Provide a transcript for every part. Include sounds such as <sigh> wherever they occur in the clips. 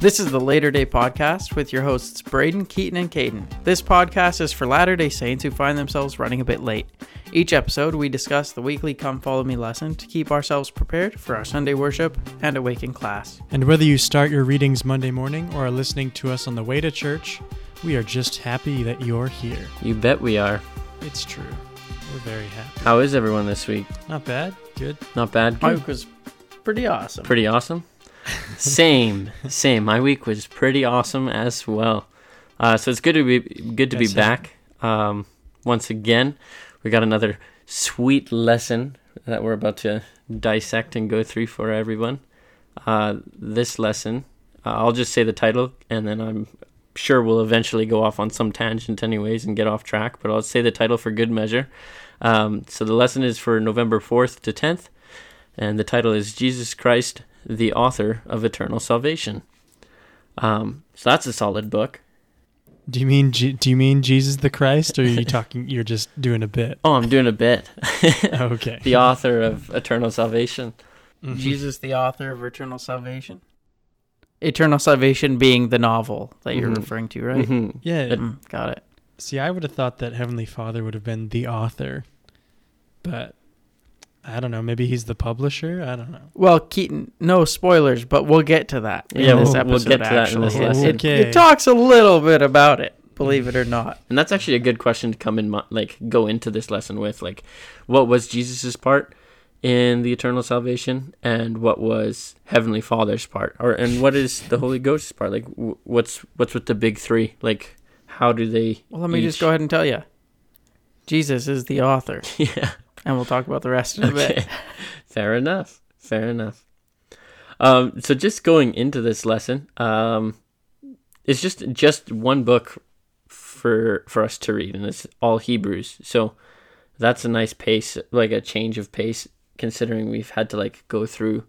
This is the Later Day Podcast with your hosts Braden, Keaton, and Caden. This podcast is for Latter day Saints who find themselves running a bit late. Each episode, we discuss the weekly Come Follow Me lesson to keep ourselves prepared for our Sunday worship and awaken class. And whether you start your readings Monday morning or are listening to us on the way to church, we are just happy that you're here. You bet we are. It's true. We're very happy. How is everyone this week? Not bad. Good. Not bad. My Good. week was pretty awesome. Pretty awesome. Same, same. My week was pretty awesome as well. Uh, so it's good to be good to be Yes, back um, once again. We got another sweet lesson that we're about to dissect and go through for everyone. Uh, this lesson, uh, I'll just say the title, and then I'm sure we'll eventually go off on some tangent, anyways, and get off track. But I'll say the title for good measure. Um, so the lesson is for November 4th to 10th, and the title is Jesus Christ, the author of eternal salvation. Um, so that's a solid book. Do you mean Je- do you mean Jesus the Christ, or are you <laughs> talking? You're just doing a bit. Oh, I'm doing a bit. <laughs> Okay. the author of eternal salvation. Mhm. Jesus, the author of Eternal Salvation. Eternal Salvation being the novel that you're Mhm. referring to, right? Mhm. Yeah. Mm, got it. See, I would have thought that Heavenly Father would have been the author, but I don't know. Maybe he's the publisher. I don't know. Well, Keaton, no spoilers, but we'll get to that in Yeah, this we'll- episode. we'll get to that in this actually. lesson. It, Okay. it talks a little bit about it, believe it or not. And that's actually a good question to come in, mi- like go into this lesson with, like, what was Jesus's part in the eternal salvation, and what was Heavenly Father's part, or and what is the Holy Ghost's part? Like, what's what's with the big three? Like, how do they? Well, let me just go ahead and tell you. Jesus is the author, <laughs> Yeah. And we'll talk about the rest in a bit. Fair enough. Fair enough. Um, so just going into this lesson, um, it's just just one book for for us to read, and it's all Hebrews. So that's a nice pace, like a change of pace, considering we've had to like go through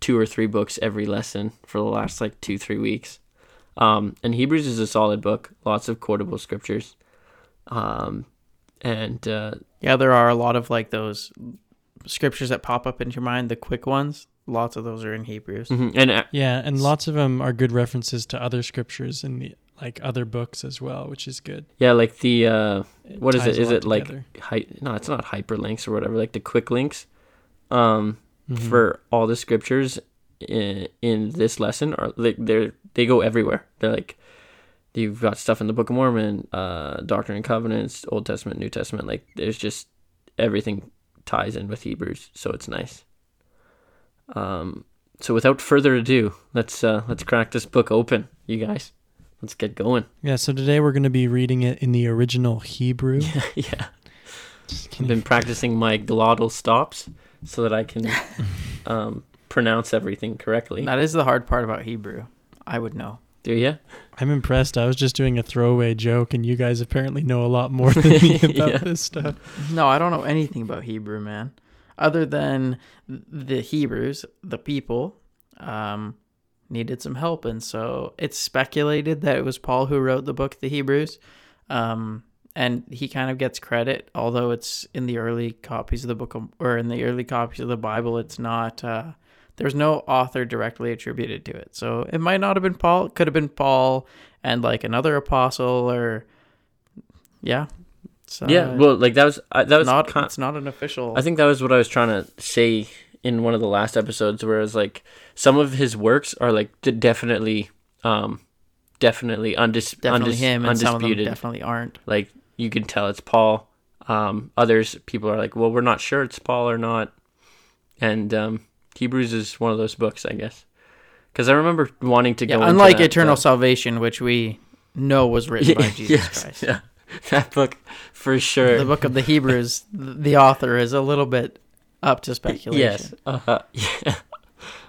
two or three books every lesson for the last like two three weeks. Um, and Hebrews is a solid book, lots of quotable scriptures. Um, and uh, Yeah, there are a lot of like those scriptures that pop up into your mind, the quick ones. Lots of those are in Hebrews. mhm, and uh, Yeah, and lots of them are good references to other scriptures in the like other books as well, which is good. yeah, like the uh, what is it? Is it a it like together. hy- no? It's not hyperlinks or whatever. Like the quick links, um, Mhm. for all the scriptures in, in this lesson are like they're they go everywhere. They're like you've got stuff in the Book of Mormon, uh, Doctrine and Covenants, Old Testament, New Testament. Like there's just everything ties in with Hebrews, so it's nice. Um, so without further ado, let's uh, let's crack this book open, you guys. Let's get going. Yeah, so today we're going to be reading it in the original Hebrew. <laughs> yeah. I've been practicing my glottal stops so that I can <laughs> um, pronounce everything correctly. That is the hard part about Hebrew. I would know. Do you? I'm impressed. I was just doing a throwaway joke, and you guys apparently know a lot more than me <laughs> about Yeah. this stuff. No, I don't know anything about Hebrew, man. Other than the Hebrews, the people, um, needed some help, and so it's speculated that it was Paul who wrote the book, the Hebrews. Um, and he kind of gets credit, although it's in the early copies of the book, of, or in the early copies of the Bible, it's not. Uh, there's no author directly attributed to it, so it might not have been Paul. It could have been Paul and like another apostle, or yeah. So yeah. Well, like that was uh, that was not kin- it's not an official. I think that was what I was trying to say in one of the last episodes, where it was like some of his works are like d- definitely, um, definitely undis- definitely undis- him, and some of them undisputed. definitely aren't. like you can tell it's Paul. Um, others people are like, well, we're not sure it's Paul or not. And um, Hebrews is one of those books, I guess, because I remember wanting to Yeah, go. into unlike that, Eternal but- Salvation, which we know was written by <laughs> Jesus yes, Christ. Yeah, <laughs> that book for sure. The book of the Hebrews, <laughs> the author is a little bit up to speculation. Yes. Uh, yeah.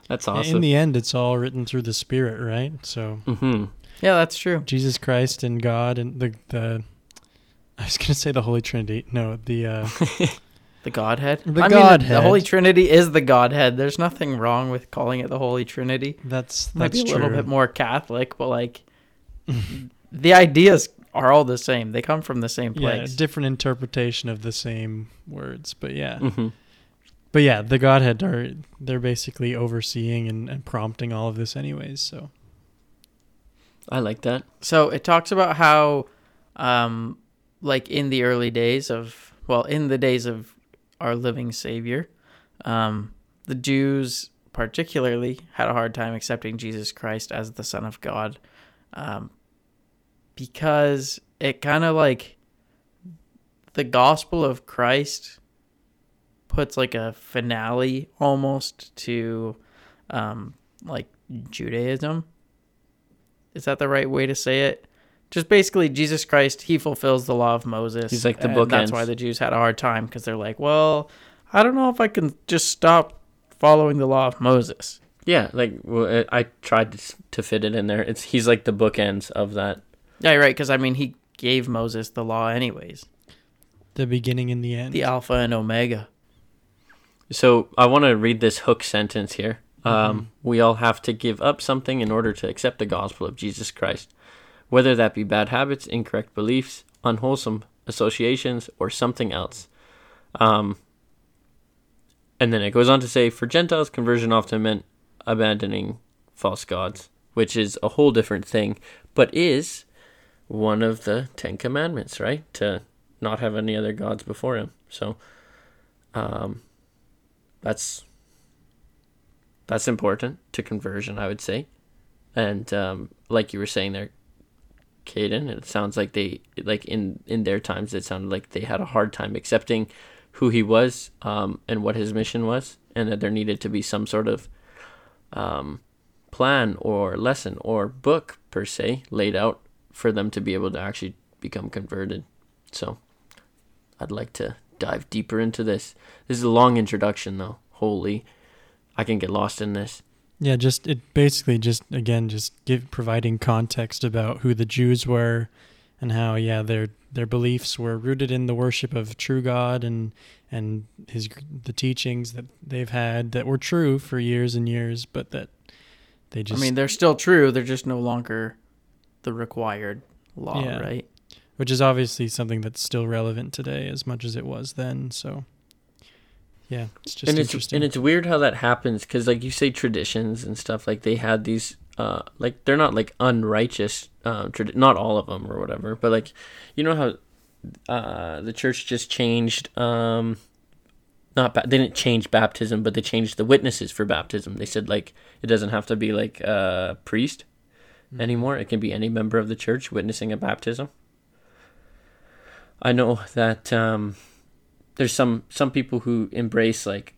That's awesome. In the end, it's all written through the Spirit, right? So mm-hmm. Yeah, that's true. Jesus Christ and God and the the. I was gonna say the Holy Trinity. No, the uh, The Godhead. The I mean, the Holy Trinity is the Godhead. There's nothing wrong with calling it the Holy Trinity. that's Might that's be a true. little bit more Catholic, but like <laughs> the ideas are all the same. They come from the same yeah, place. different interpretation of the same words, but yeah, Mm-hmm. but yeah, the Godhead are they're basically overseeing and, and prompting all of this, anyways. So I like that. So it talks about how, um, like in the early days of, well, in the days of our living Savior, um, the Jews particularly had a hard time accepting Jesus Christ as the Son of God, um, because it kind of like the gospel of Christ puts like a finale almost to, um, like Judaism. Is that the right way to say it? Just basically, Jesus Christ, he fulfills the law of Moses. He's like the and That's why the Jews had a hard time because they're like, well, I don't know if I can just stop following the law of Moses. Yeah, like well, I I tried to, to fit it in there. It's he's like the bookends of that. Yeah, right. Because I mean, he gave Moses the law, anyways. The beginning and the end. The Alpha and Omega. So I want to read this hook sentence here. Um, We all have to give up something in order to accept the gospel of Jesus Christ, whether that be bad habits, incorrect beliefs, unwholesome associations, or something else. Um, and then it goes on to say, for Gentiles, conversion often meant abandoning false gods, which is a whole different thing, but is one of the Ten Commandments, right? To not have any other gods before Him. So, um, that's that's important to conversion, I would say. And um, like you were saying there, Caden, it sounds like they like in in their times it sounded like they had a hard time accepting who he was um, and what his mission was, and that there needed to be some sort of um, plan or lesson or book per se laid out for them to be able to actually become converted. So, I'd like to dive deeper into this. This is a long introduction, though. Holy, I can get lost in this. Yeah, just it basically just again just give providing context about who the Jews were and how yeah their their beliefs were rooted in the worship of true God and and his the teachings that they've had that were true for years and years but that they just I mean, they're still true. They're just no longer the required law, Yeah. right? which is obviously something that's still relevant today as much as it was then so yeah it's just and it's interesting. and it's weird how that happens because like you say traditions and stuff like they had these uh like they're not like unrighteous um trad- not all of them or whatever but like you know how uh the church just changed um not ba- they didn't change baptism but they changed the witnesses for baptism. They said like it doesn't have to be like a priest anymore. It can be any member of the church witnessing a baptism. I know that um there's some some people who embrace like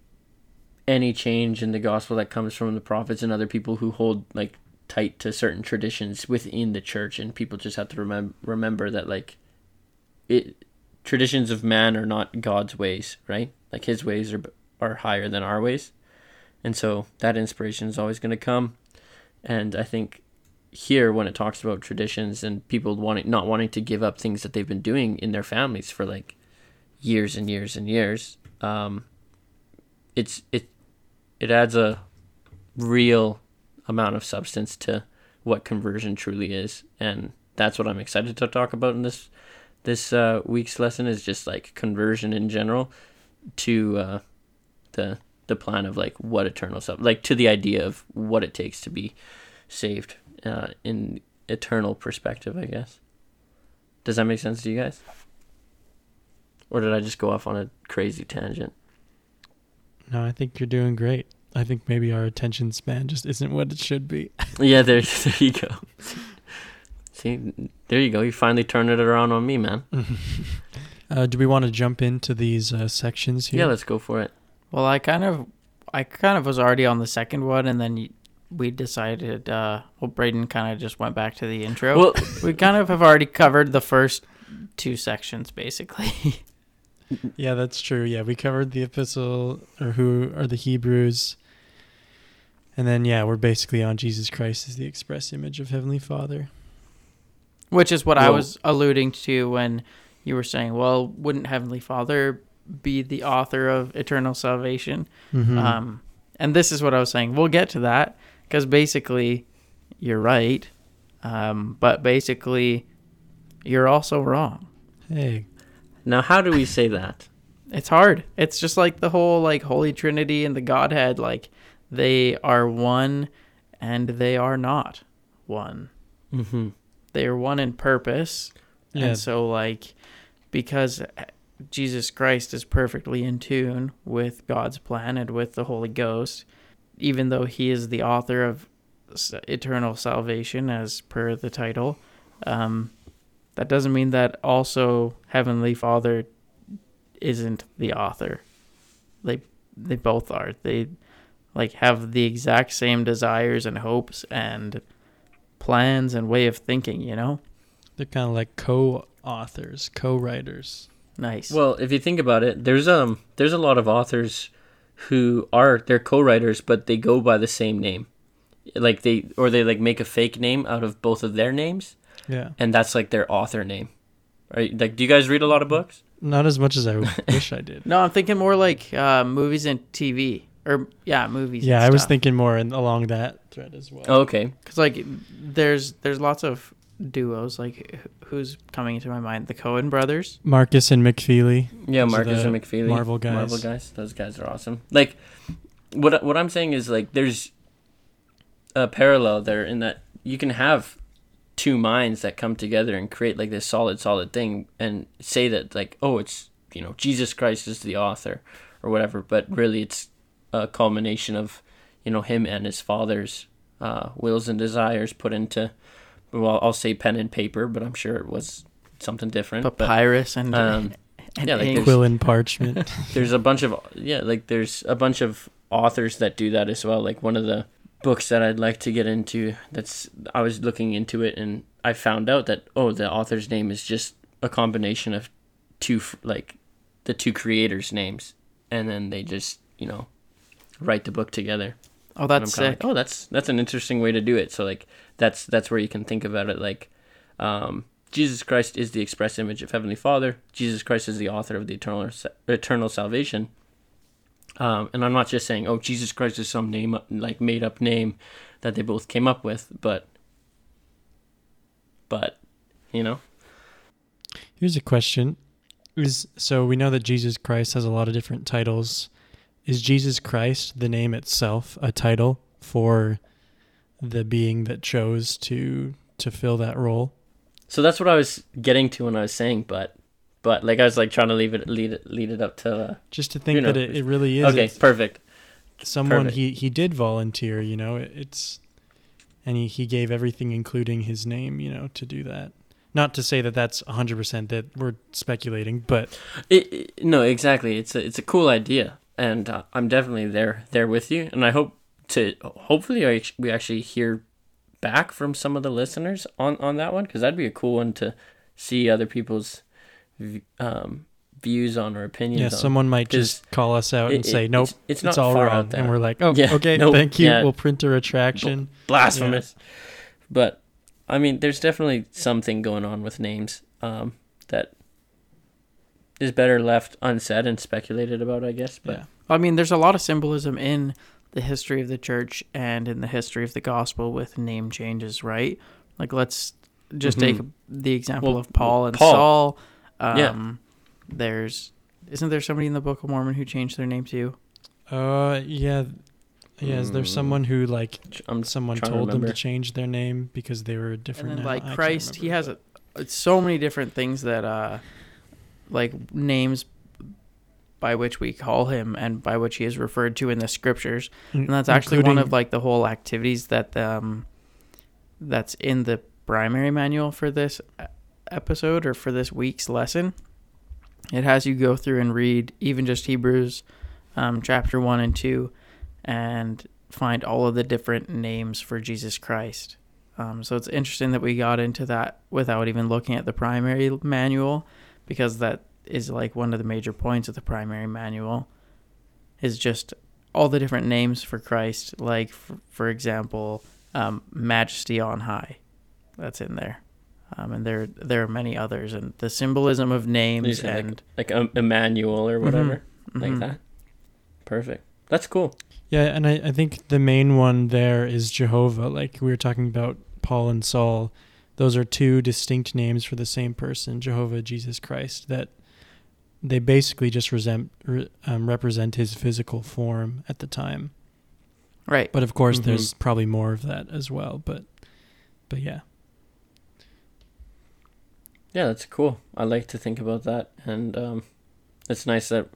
any change in the gospel that comes from the prophets and other people who hold like tight to certain traditions within the church and people just have to remem- remember that like it traditions of man are not God's ways right? Like his ways are are higher than our ways. And so that inspiration is always going to come. And I think here when it talks about traditions and people wanting not wanting to give up things that they've been doing in their families for like years and years and years um it's it it adds a real amount of substance to what conversion truly is. And that's what i'm excited to talk about in this this uh, week's lesson is just like conversion in general to uh, the the plan of like what eternal stuff like to the idea of what it takes to be saved uh, in eternal perspective i guess. Does that make sense to you guys or did i just go off on a crazy tangent no i think you're doing great i think maybe our attention span just isn't what it should be <laughs> Yeah, there, <laughs> there you go. See, there you go. You finally turned it around on me, man. <laughs> uh, do we want to jump into these uh, sections here Yeah, let's go for it. Well, I kind of, I kind of was already on the second one, and then we decided. Uh, well, Braden kind of just went back to the intro. Well, we kind of have already covered the first two sections, basically. <laughs> Yeah, that's true. Yeah, we covered the epistle or who are the Hebrews. And then yeah, we're basically on Jesus Christ as the express image of Heavenly Father. Which is what I was alluding to when you were saying, well, wouldn't Heavenly Father be the author of eternal salvation? Mm-hmm. Um, and this is what I was saying. We'll get to that because basically, you're right. Um, but basically, you're also wrong. hey, now how do we say that? It's hard. It's just like the whole like Holy Trinity and the Godhead. Like they are one, and they are not one. Mm-hmm. They are one in purpose. Yeah. And so, like, because Jesus Christ is perfectly in tune with God's plan and with the Holy Ghost, even though he is the author of eternal salvation, as per the title, um, that doesn't mean that also Heavenly Father isn't the author. They they both are. They like have the exact same desires and hopes and plans and way of thinking, you know? They're kind of like co-authors, co-writers. Nice. Well, if you think about it, there's um there's a lot of authors who are they're co-writers, but they go by the same name, like they or they like make a fake name out of both of their names, Yeah. and that's like their author name. Right? Like, do you guys read a lot of books? Not as much as I <laughs> wish I did. No, I'm thinking more like uh, movies and TV, or yeah, movies. Yeah, I was thinking more in, along that thread as well. Oh, okay. because like there's there's lots of duos. Like who's coming into my mind? The Coen brothers. Markus and McFeely. Yeah, Those Markus and McFeely, Marvel guys. Marvel guys. Those guys are awesome. Like, what what I'm saying is like there's a parallel there in that you can have two minds that come together and create like this solid solid thing and say that like oh it's you know Jesus Christ is the author or whatever, but really it's a culmination of you know him and his father's uh, wills and desires put into well I'll say pen and paper, but I'm sure it was something different. but- Papyrus and, um, and yeah, like ink. Quill and parchment. <laughs> there's a bunch of yeah like there's a bunch of authors that do that as well like one of the books that i'd like to get into that's i was looking into it and i found out that oh the author's name is just a combination of two like the two creators names. And then they just you know write the book together. Oh, that's sick. like, oh that's that's an interesting way to do it. So like that's that's where you can think about it. Like um jesus christ is the express image of heavenly father. Jesus christ is the author of the eternal eternal salvation um, and I'm not just saying, oh, Jesus Christ is some name, like made up name that they both came up with, but, but, you know, Here's a question: Is so we know that Jesus Christ has a lot of different titles. Is Jesus Christ the name itself a title for the being that chose to to fill that role? so that's what I was getting to when I was saying, but, but like I was like trying to leave it, lead it, lead it up to, uh, Just to think You know, that it, it really is okay, it's perfect. someone perfect. he he did volunteer. You know, it, it's and he he gave everything, including his name. You know, to do that. Not to say that that's 100% that we're speculating, but It, it- no, exactly. It's a, it's a cool idea. And uh, I'm definitely there, there with you. And I hope to, hopefully I, we actually hear back from some of the listeners on, on that one. Cause that'd be a cool one to see other people's, um, views on or opinions yeah, on. someone might just call us out it- and say, "Nope, it's, it's it's, not all wrong," and we're like, "Oh, Yeah, okay, <laughs> nope, thank you. yeah. We'll print a retraction." blasphemous. But I mean, there's definitely something going on with names um, that is better left unsaid and speculated about, I guess. But Yeah. I mean, there's a lot of symbolism in the history of the church and in the history of the gospel with name changes, right? Like, let's just take Mhm. the example Well, of Paul and Paul. Saul. Um, Yeah. There's, isn't there somebody in the Book of Mormon who changed their name too? Uh, yeah, yeah. Is there someone who like I'm someone trying to told them to change their name because they were different? and then now? like I Christ, he has a, so many different things that uh, like names by which we call him and by which he is referred to in the scriptures. and that's actually one of like the whole activities that um that's in the primary manual for this episode or for this week's lesson it has you go through and read even just hebrews um, chapter 1 and 2 and find all of the different names for jesus christ. Um, so it's interesting that we got into that without even looking at the primary manual because that is like one of the major points of the primary manual is just all the different names for Christ, like for, for example, um, Majesty on high, that's in there, um, and there there are many others, and the symbolism of names said, and like um, Emmanuel or whatever, like mhm. that. Perfect. That's cool. Yeah, and I, I think the main one there is Jehovah. Like we were talking about Paul and Saul. Those are two distinct names for the same person, Jehovah, Jesus Christ, that they basically just resent, re, um, represent his physical form at the time. right. But of course, Mhm. there's probably more of that as well. But, but yeah, Yeah, that's cool. I like to think about that, and um, it's nice that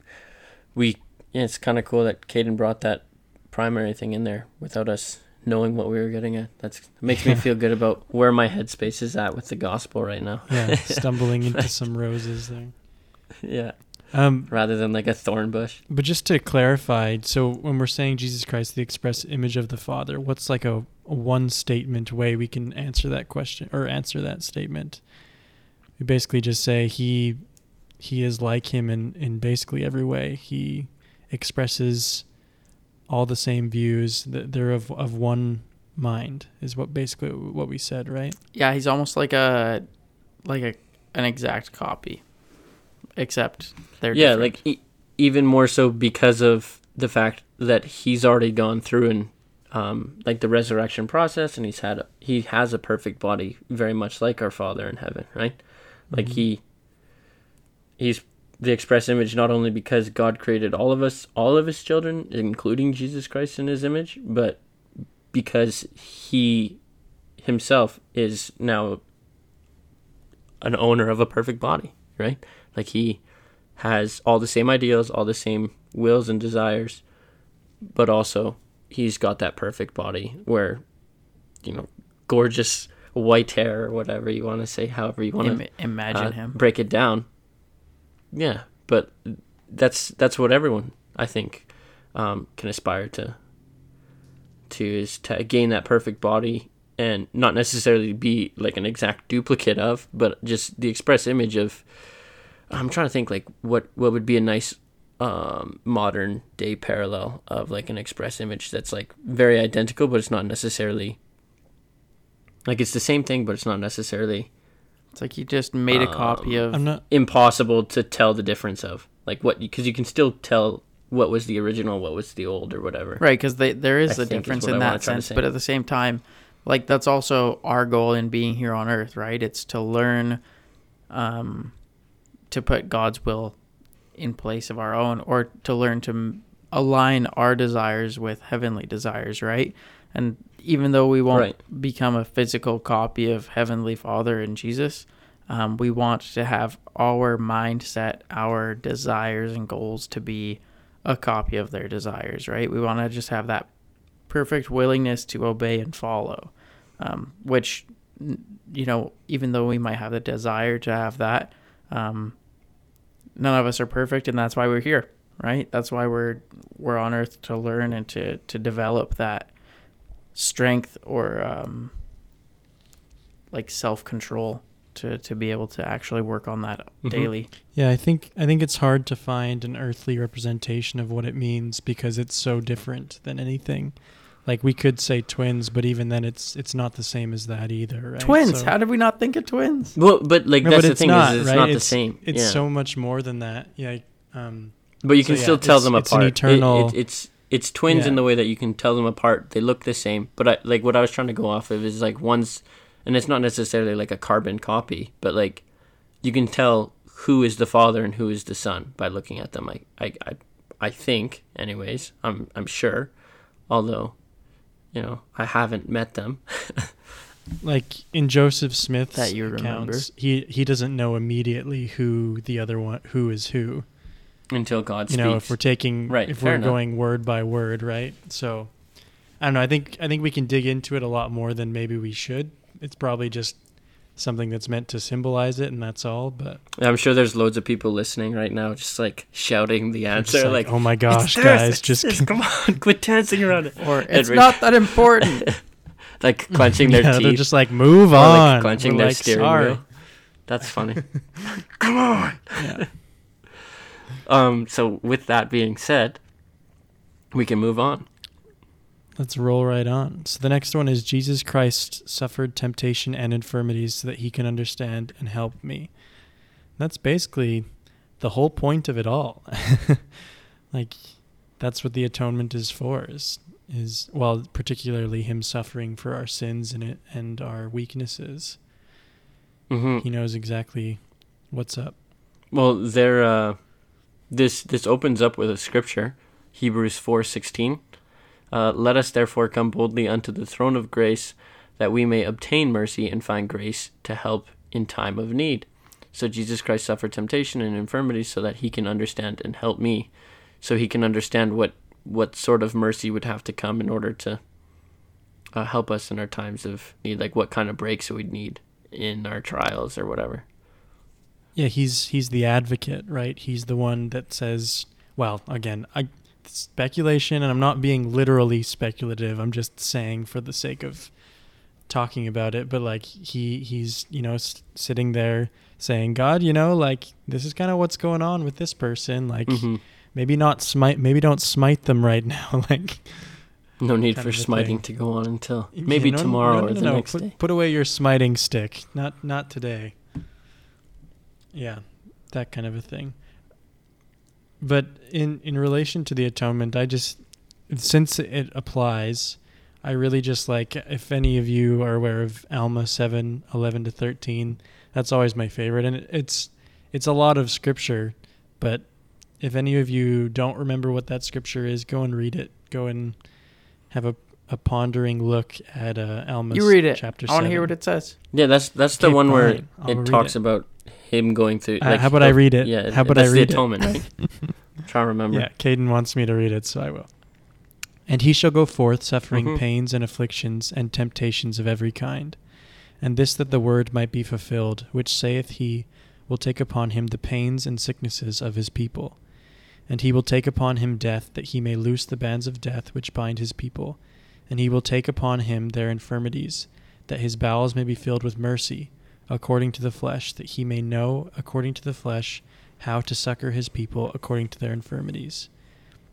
we. Yeah, it's kind of cool that Caden brought that primary thing in there without us knowing what we were getting at. That's it makes me <laughs> feel good about where my headspace is at with the gospel right now. Yeah, <laughs> stumbling into some roses there. yeah, Um, rather than like a thorn bush. but just to clarify, so when we're saying Jesus Christ, the express image of the Father, what's like a, a one statement way we can answer that question or answer that statement? We basically just say he he is like him in, in basically every way. He expresses all the same views. That they're of, of one mind is what basically what we said, right? Yeah, he's almost like a like a an exact copy, except they're yeah, different. like e- even more so because of the fact that he's already gone through and um, like the resurrection process, and he's had a, he has a perfect body, very much like our Father in heaven, right? Like Mhm. he he's the express image not only because God created all of us, all of his children, including Jesus Christ in his image, but because he himself is now an owner of a perfect body, right? Like he has all the same ideals, all the same wills and desires, but also he's got that perfect body where, you know, gorgeous white hair or whatever you want to say, however you want to imagine uh, him. break it down. Yeah, but that's that's what everyone I think um, can aspire to. To is to gain that perfect body and not necessarily be like an exact duplicate of, but just the express image of. I'm trying to think like what what would be a nice um, modern day parallel of like an express image that's like very identical, but it's not necessarily like it's the same thing, but it's not necessarily It's like you just made a copy Um, of. I'm not. impossible to tell the difference of like what because you can still tell what was the original what was the old or whatever Right, because there is I a think is difference what in I wanna that try to sense, say. but at the same time, like that's also our goal in being here on Earth, right? It's to learn, um, to put God's will in place of our own, or to learn to m- align our desires with heavenly desires, right? And even though we won't Right. become a physical copy of Heavenly Father and Jesus, um, we want to have our mindset, our desires and goals to be a copy of their desires, right? We want to just have that perfect willingness to obey and follow, um, which, you know, even though we might have the desire to have that, um, none of us are perfect, and that's why we're here, right? That's why we're we're on Earth to learn and to to develop that strength or um, like self control to to be able to actually work on that Mhm. daily. Yeah, I think I think it's hard to find an earthly representation of what it means because it's so different than anything. Like we could say twins, but even then, it's it's not the same as that either. Right? Twins. So- How did we not think of twins? well but like No, that's but the it's thing not, is it's right? not the It's- same It's yeah. so much more than that. Yeah. Um, but you so can yeah, still tell it's- them it's an apart It- eternal- it, it's it's twins in the way that you can tell them apart. They look the same. But I, like what i was trying to go off of is like one's and it's not necessarily like a carbon copy but like you can tell who is the father and who is the son by looking at them. I i i, I think anyways i'm i'm sure. Although you know i haven't met them. <laughs> Like in Joseph Smith's That you remember. accounts, he he doesn't know immediately who the other one who is who. Until god you speaks know if we're taking Right, if we're enough. going word by word right so i don't know i think i think we can dig into it a lot more than maybe we should it's probably just something that's meant to symbolize it and that's all but i'm sure there's loads of people listening right now just like shouting the answer like, like oh my gosh "It's guys it's just this, come on quit dancing around it Or it's Edward. not that important. <laughs> like clenching their <laughs> yeah, teeth they're just like move or on like clenching We're their like, steering sorry. wheel. That's funny. <laughs> Come on. yeah Um. So with that being said, we can move on. Let's roll right on. So the next one is Jesus Christ suffered temptation and infirmities so that he can understand and help me. That's basically the whole point of it all. <laughs> like that's what the atonement is for is is well particularly him suffering for our sins and it and our weaknesses. hmm He knows exactly what's up. Well, there. Uh, this this opens up with a scripture, Hebrews four sixteen. Uh, Let us therefore come boldly unto the throne of grace, that we may obtain mercy and find grace to help in time of need. So Jesus Christ suffered temptation and infirmity so that he can understand and help me. So he can understand what what sort of mercy would have to come in order to uh, help us in our times of need, like what kind of breaks we'd need in our trials or whatever. Yeah, he's he's the advocate, right? He's the one that says, well, again, I speculation and I'm not being literally speculative. I'm just saying for the sake of talking about it, but like he he's, you know, s- sitting there saying, "God, you know, like this is kind of what's going on with this person. Like hmm maybe not smite maybe don't smite them right now. <laughs> like No need for smiting thing. to go on until you maybe know, tomorrow no, or no, the no, next put, day. Put away your smiting stick. Not not today. Yeah, that kind of a thing. But in in relation to the atonement, I just since it applies, I really just like if any of you are aware of Alma 7, 11 to 13, that's always my favorite and it, it's it's a lot of scripture, but if any of you don't remember what that scripture is, go and read it. Go and have a, a pondering look at uh, Alma You read it. chapter I want to 7. hear what it says. Yeah, that's that's the Okay, one where fine. I'll it talks it. about him going through. Uh, how about I oh, read it? Yeah, How about I read the it? atonement, right? <laughs> Try to remember. Yeah, Caden wants me to read it, so I will. And he shall go forth suffering Mhm. pains and afflictions and temptations of every kind. And this that the word might be fulfilled, which saith he will take upon him the pains and sicknesses of his people. And he will take upon him death, that he may loose the bands of death which bind his people. And he will take upon him their infirmities, that his bowels may be filled with mercy, according to the flesh, that he may know, according to the flesh, how to succor his people according to their infirmities.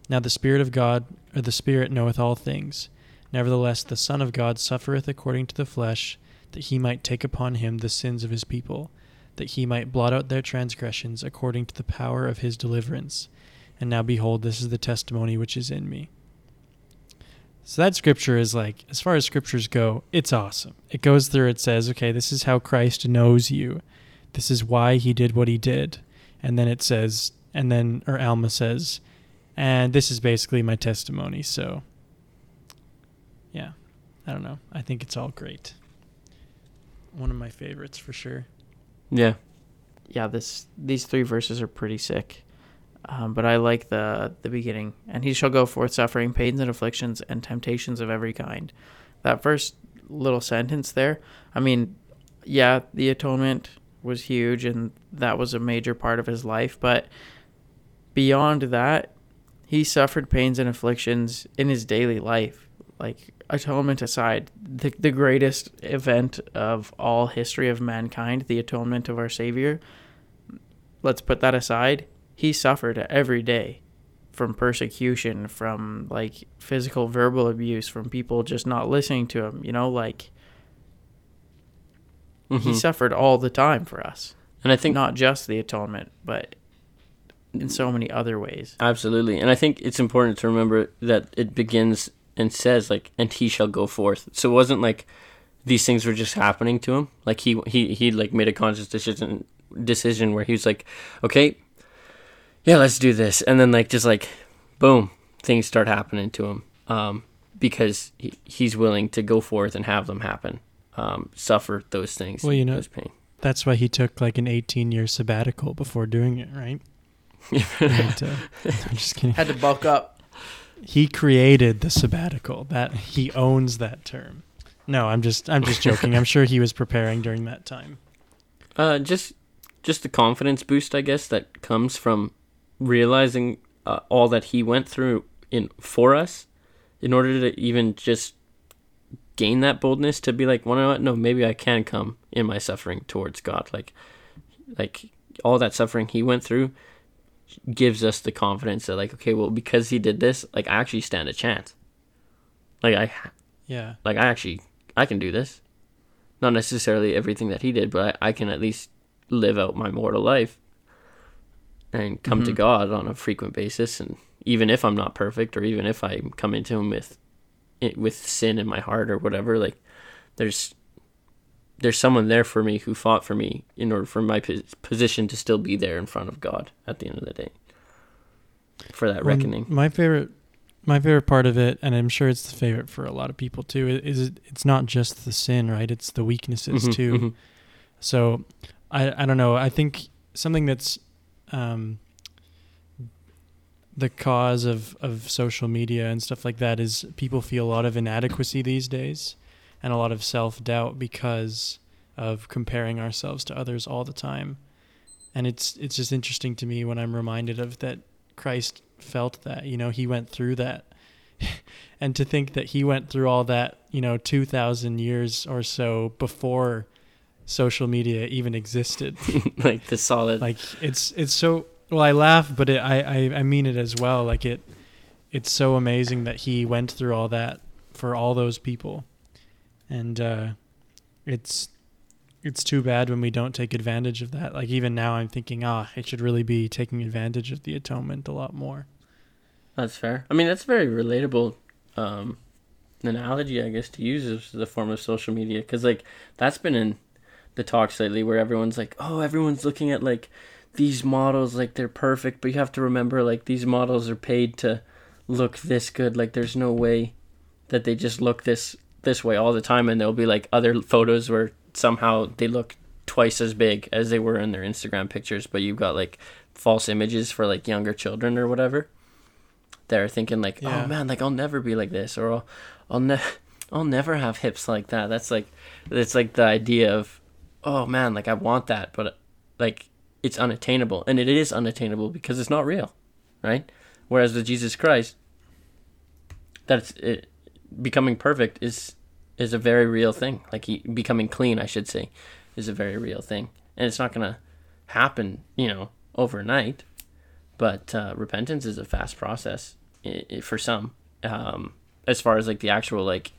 Now the Spirit of God, or the Spirit knoweth all things. Nevertheless, the Son of God suffereth according to the flesh, that he might take upon him the sins of his people, that he might blot out their transgressions according to the power of his deliverance. And now behold, this is the testimony which is in me. So that scripture is like, as far as scriptures go, it's awesome. It goes through, it says, okay, this is how Christ knows you. This is why he did what he did. And then it says, and then, or Alma says, and this is basically my testimony. So, yeah, I don't know. I think it's all great. One of my favorites for sure. Yeah. Yeah, this these three verses are pretty sick. Um, but I like the the beginning. And he shall go forth suffering pains and afflictions and temptations of every kind. That first little sentence there. I mean, yeah, the atonement was huge and that was a major part of his life, but beyond that, he suffered pains and afflictions in his daily life. Like atonement aside, the the greatest event of all history of mankind, the atonement of our Savior. Let's put that aside. He suffered every day from persecution, from like physical verbal abuse, from people just not listening to him, you know, like he Mhm. suffered all the time for us. and I think Not just the atonement, but in so many other ways. Absolutely. And I think it's important to remember that it begins and says like and he shall go forth. So it wasn't like these things were just happening to him. Like he he he like made a conscious decision decision where he was like, "Okay, yeah, let's do this." And then like just like boom, things start happening to him. Um because he, he's willing to go forth and have them happen. Um suffer those things. Well, you know- those pain. That's why he took like an 18 year sabbatical before doing it, right? <laughs> Right, uh, <laughs> I'm just kidding. Had to bulk up. He created the sabbatical. That he owns that term. No, I'm just I'm just joking. I'm sure he was preparing during that time. Uh, just just the confidence boost, I guess, that comes from realizing uh, all that he went through in for us, in order to even just gain that boldness to be like, well, you know what? No, maybe I can come in my suffering towards God. Like, like all that suffering he went through gives us the confidence that, like, okay, well, because he did this, like, I actually stand a chance. Like, I Yeah. like I actually I can do this. Not necessarily everything that he did, but I, I can at least live out my mortal life and come to Mhm. God on a frequent basis. And even if I'm not perfect, or even if I come into Him with with sin in my heart or whatever, like there's there's someone there for me who fought for me in order for my pos- position to still be there in front of God at the end of the day for that Well, reckoning. My favorite, my favorite part of it, and I'm sure it's the favorite for a lot of people too, is it, it's not just the sin, right? It's the weaknesses Mhm, too. mhm. So I I don't know. I think something that's um, the cause of of social media and stuff like that is people feel a lot of inadequacy these days and a lot of self doubt because of comparing ourselves to others all the time. And it's it's just interesting to me when I'm reminded of that Christ felt that, you know, he went through that. <laughs> and to think that he went through all that, you know, 2000 years or so before social media even existed. <laughs> like the solid. like it's it's so well I laugh but it, I, I I mean it as well like it it's so amazing that he went through all that for all those people and uh it's it's too bad when we don't take advantage of that like even now I'm thinking ah it should really be taking advantage of the atonement a lot more That's fair. I mean, that's very relatable um, analogy, I guess, to use as the form of social media. Because, like, that's been in the talks lately where everyone's like, oh, everyone's looking at, like, these models, like, they're perfect. But you have to remember, like, these models are paid to look this good. Like, there's no way that they just look this this way all the time. And there'll be, like, other photos where somehow they look twice as big as they were in their Instagram pictures. But you've got, like, false images for, like, younger children or whatever they're thinking like, oh, Yeah. oh man, like I'll never be like this, or I'll, I'll ne- <laughs> I'll never have hips like that. That's like, it's like the idea of, oh man, like I want that, but like it's unattainable, and it is unattainable because it's not real, right? Whereas with Jesus Christ, that's it, becoming perfect is is a very real thing. Like he becoming clean, I should say, is a very real thing, and it's not gonna happen, you know, overnight but uh, repentance is a fast process i i for some um, as far as like the actual like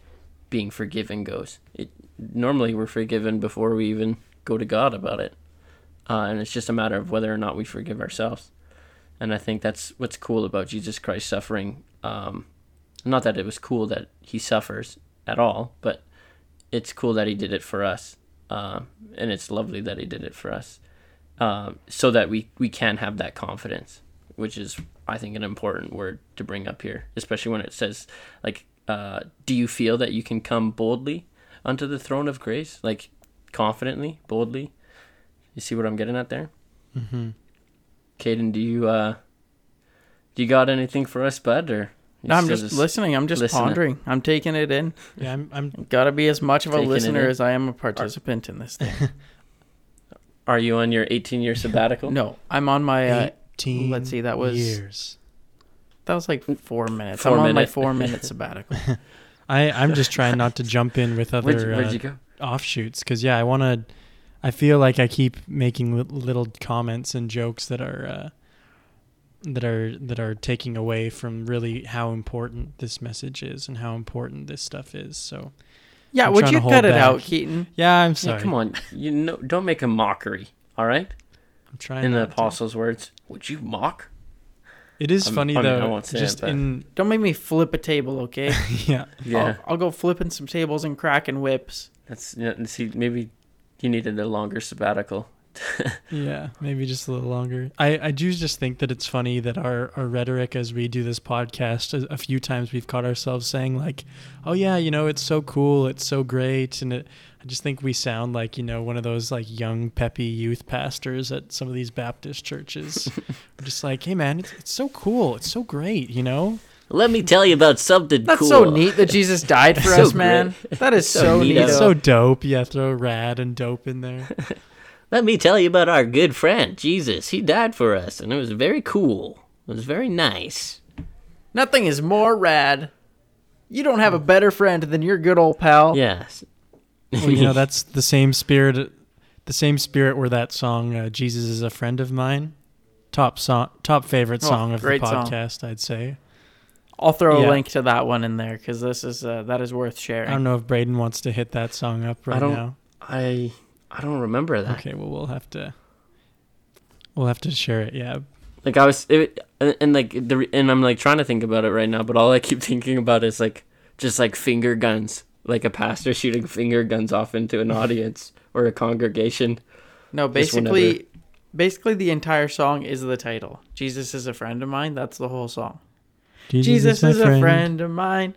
being forgiven goes. It normally we're forgiven before we even go to god about it. Uh, and it's just a matter of whether or not we forgive ourselves. And i think that's what's cool about jesus christ suffering um, not that it was cool that he suffers at all but it's cool that he did it for us uh, and it's lovely that he did it for us um, so that we, we can have that confidence which is I think an important word to bring up here, especially when it says like, uh, "Do you feel that you can come boldly unto the throne of grace, like confidently, boldly?" You see what I'm getting at there, mm-hmm. Caden? Do you uh, do you got anything for us, bud? Or No, I'm still just listening. I'm just listening? pondering. I'm taking it in. yeah I'm, I'm Got to be as much of a listener as I am a participant in this thing. <laughs> Are you on your 18 year sabbatical? No, I'm on my. Uh, 18 let's see, that was- years that was like four minutes. Four I'm on my four <laughs> minute sabbatical. <laughs> I I'm just trying not to jump in with other Where'd, where'd uh, you go? offshoots because yeah i want to i feel like i keep making li- little comments and jokes that are uh, that are that are taking away from really how important this message is and how important this stuff is so Yeah, I'm would you to hold cut it back. out, Keaton? yeah i'm Yeah, sorry come on, you know, don't make a mockery. All right, i'm trying in the not to. apostles' words, would you mock? It is I'm- funny I mean, I though won't say it, just but- in Don't make me flip a table, okay? <laughs> yeah Yeah, I'll, I'll go flipping some tables and cracking whips. that's yeah, see maybe you needed a longer sabbatical. <laughs> Yeah, maybe just a little longer. I, I do just think that it's funny that our, our rhetoric as we do this podcast, a, a few times we've caught ourselves saying, like, oh, yeah, you know, it's so cool, it's so great. And it, I just think we sound like, you know, one of those like young, peppy youth pastors at some of these Baptist churches. <laughs> We're just like, hey, man, it's, it's so cool, it's so great, you know? Let me tell you about something That's cool. so neat that Jesus <laughs> died for So us, man. That is So so, neat. neat. Yeah. It's so dope. Yeah, throw rad and dope in there. Let me tell you about our good friend Jesus. He died for us, and it was very cool. It was very nice. Nothing is more rad. You don't have a better friend than your good old pal. Yes. well, you know, <laughs> that's the same spirit, the same spirit where that song uh, "Jesus is a friend of mine," top song, top favorite Oh, song of the great song. podcast, I'd say. I'll throw Yeah. a link to that one in there because this is uh, that is worth sharing. I don't know if Braden wants to hit that song up right don't- now. I I don't remember that. Okay, well we'll have to, we'll have to share it. Yeah, Like I was, it, and, and like the re- and I'm like trying to think about it right now, but all I keep <laughs> thinking about is like just like finger guns, like a pastor shooting finger guns off into an audience or a congregation. no, basically, basically the entire song is the title. Jesus is a friend of mine. That's the whole song. Jesus, my is a friend of mine.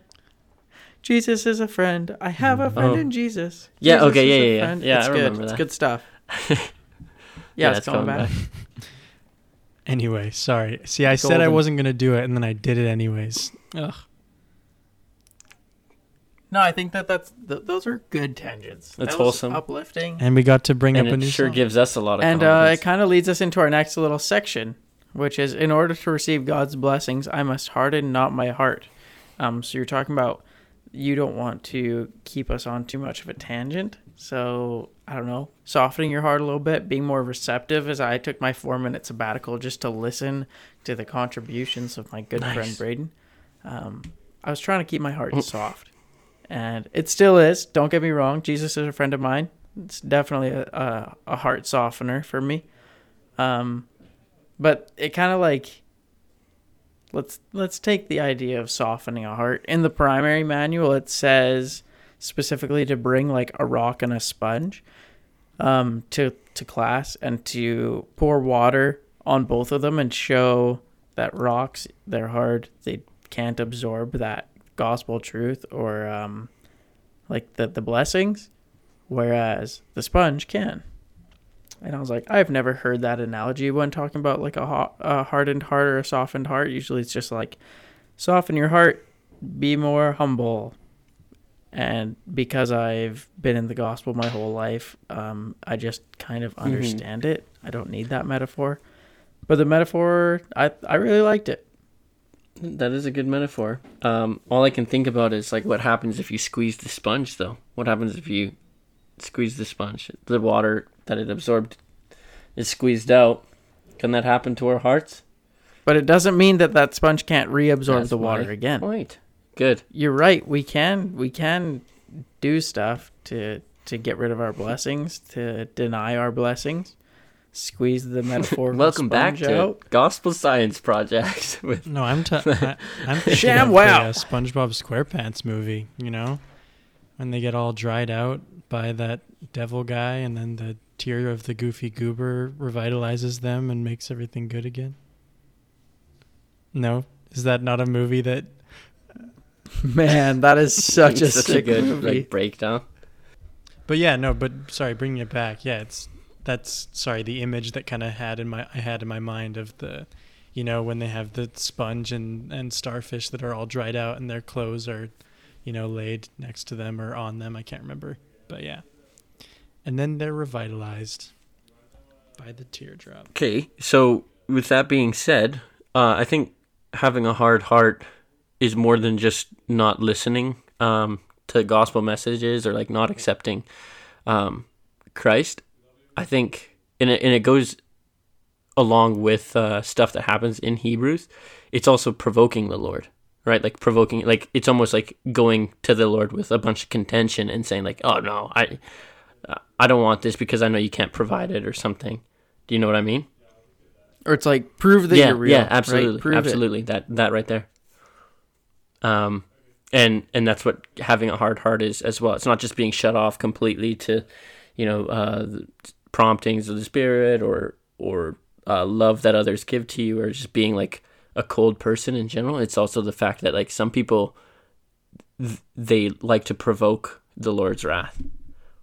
Jesus is a friend. I have a friend Oh. in Jesus. Yeah, Jesus okay, is yeah, a yeah, yeah. friend. Yeah, it's I good. remember It's good stuff. <laughs> Yeah, it's coming back. <laughs> Anyway, sorry. See, I said I wasn't gonna do it, and then I did it anyways. Ugh. No, I think that that's th- those are good tangents. That's That was wholesome. uplifting, And we got to bring and up a it new sure song. gives us a lot of and uh, it kind of leads us into our next little section, which is in order to receive God's blessings, I must harden not my heart. Um, so you're talking about you don't want to keep us on too much of a tangent. So I don't know, softening your heart a little bit, being more receptive. As I took my four minute sabbatical just to listen to the contributions of my good friend Braden. Um, I was trying to keep my heart soft, and it still is. Don't get me wrong. Jesus is a friend of mine. It's definitely a a, a heart softener for me. Um, but it kind of like let's let's take the idea of softening a heart. In the primary manual, it says specifically to bring like a rock and a sponge um, to to class and to pour water on both of them and show that rocks they're hard they can't absorb that gospel truth or um, like the the blessings, whereas the sponge can. And I was like, I've never heard that analogy when talking about like a, ho- a hardened heart or a softened heart. Usually it's just like, soften your heart, be more humble. And because I've been in the gospel my whole life, um, I just kind of understand it. I don't need that metaphor. But the metaphor, I, I really liked it. That is a good metaphor. Um, all I can think about is like what happens if you squeeze the sponge, though. What happens if you squeeze the sponge? The water that it absorbed is squeezed out. Can that happen to our hearts? But it doesn't mean that that sponge can't reabsorb That's the water my again. Point. Good. You're right. We can we can do stuff to to get rid of our blessings, to deny our blessings, squeeze the <laughs> metaphor. Welcome back sponge to out. Gospel Science Project <laughs> with No, I'm t- <laughs> I, I'm thinking Sham of wow. the uh, SpongeBob SquarePants movie. You know, when they get all dried out by that devil guy, and then the tear of the Goofy Goober revitalizes them and makes everything good again. No, is that not a movie that? <laughs> Man, that is <laughs> such a such sick a good movie. like breakdown. But yeah, no. But sorry, bringing it back. Yeah, it's that's sorry. The image that kind of had in my I had in my mind of the, you know, when they have the sponge and and starfish that are all dried out and their clothes are, you know, laid next to them or on them. I can't remember, but yeah. And then they're revitalized by the teardrop. Okay, so with that being said, uh, I think having a hard heart is more than just not listening um, to gospel messages or like not accepting um, Christ. I think, and it, and it goes along with uh, stuff that happens in Hebrews. It's also provoking the Lord, right? Like provoking, like it's almost like going to the Lord with a bunch of contention and saying like, "Oh no, I, I don't want this because I know you can't provide it or something." Do you know what I mean? Or it's like prove that yeah, you're real. yeah, right? absolutely, it. absolutely. That that right there. Um, and and that's what having a hard heart is as well. It's not just being shut off completely to, you know, uh, the promptings of the spirit or or uh, love that others give to you, or just being like a cold person in general. It's also the fact that like some people, th- they like to provoke the Lord's wrath,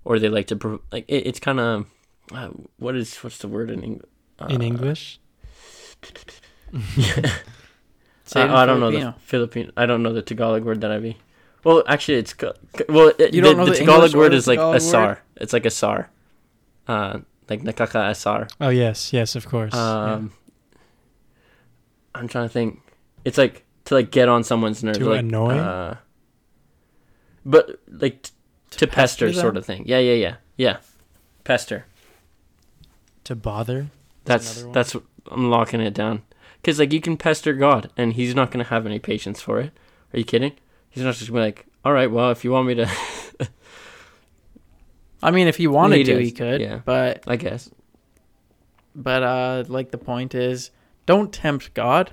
or they like to prov- like it, it's kind of uh, what is what's the word in English? In English, <laughs> <laughs> Say I, I don't know the Philippine. I don't know the Tagalog word that I be. Well, actually, it's ca- ca- well. It, You the, don't know the, the Tagalog word the is like Tagalog asar. word? It's like asar. Uh, like nakaka asar. oh yes, yes, of course. yeah. Um, I'm trying to think. It's like to like get on someone's nerves. To like, annoy? Uh, but like t- to, pester, pester sort of thing. Yeah, yeah, yeah, yeah. Pester. To bother. That's that's I'm locking it down. Cause like you can pester God, and He's not gonna have any patience for it. Are you kidding? He's not just gonna be like, all right, well, if you want me to, <laughs> I mean, if he wanted He to, does, he could. yeah. But I guess. but uh, like the point is, don't tempt God.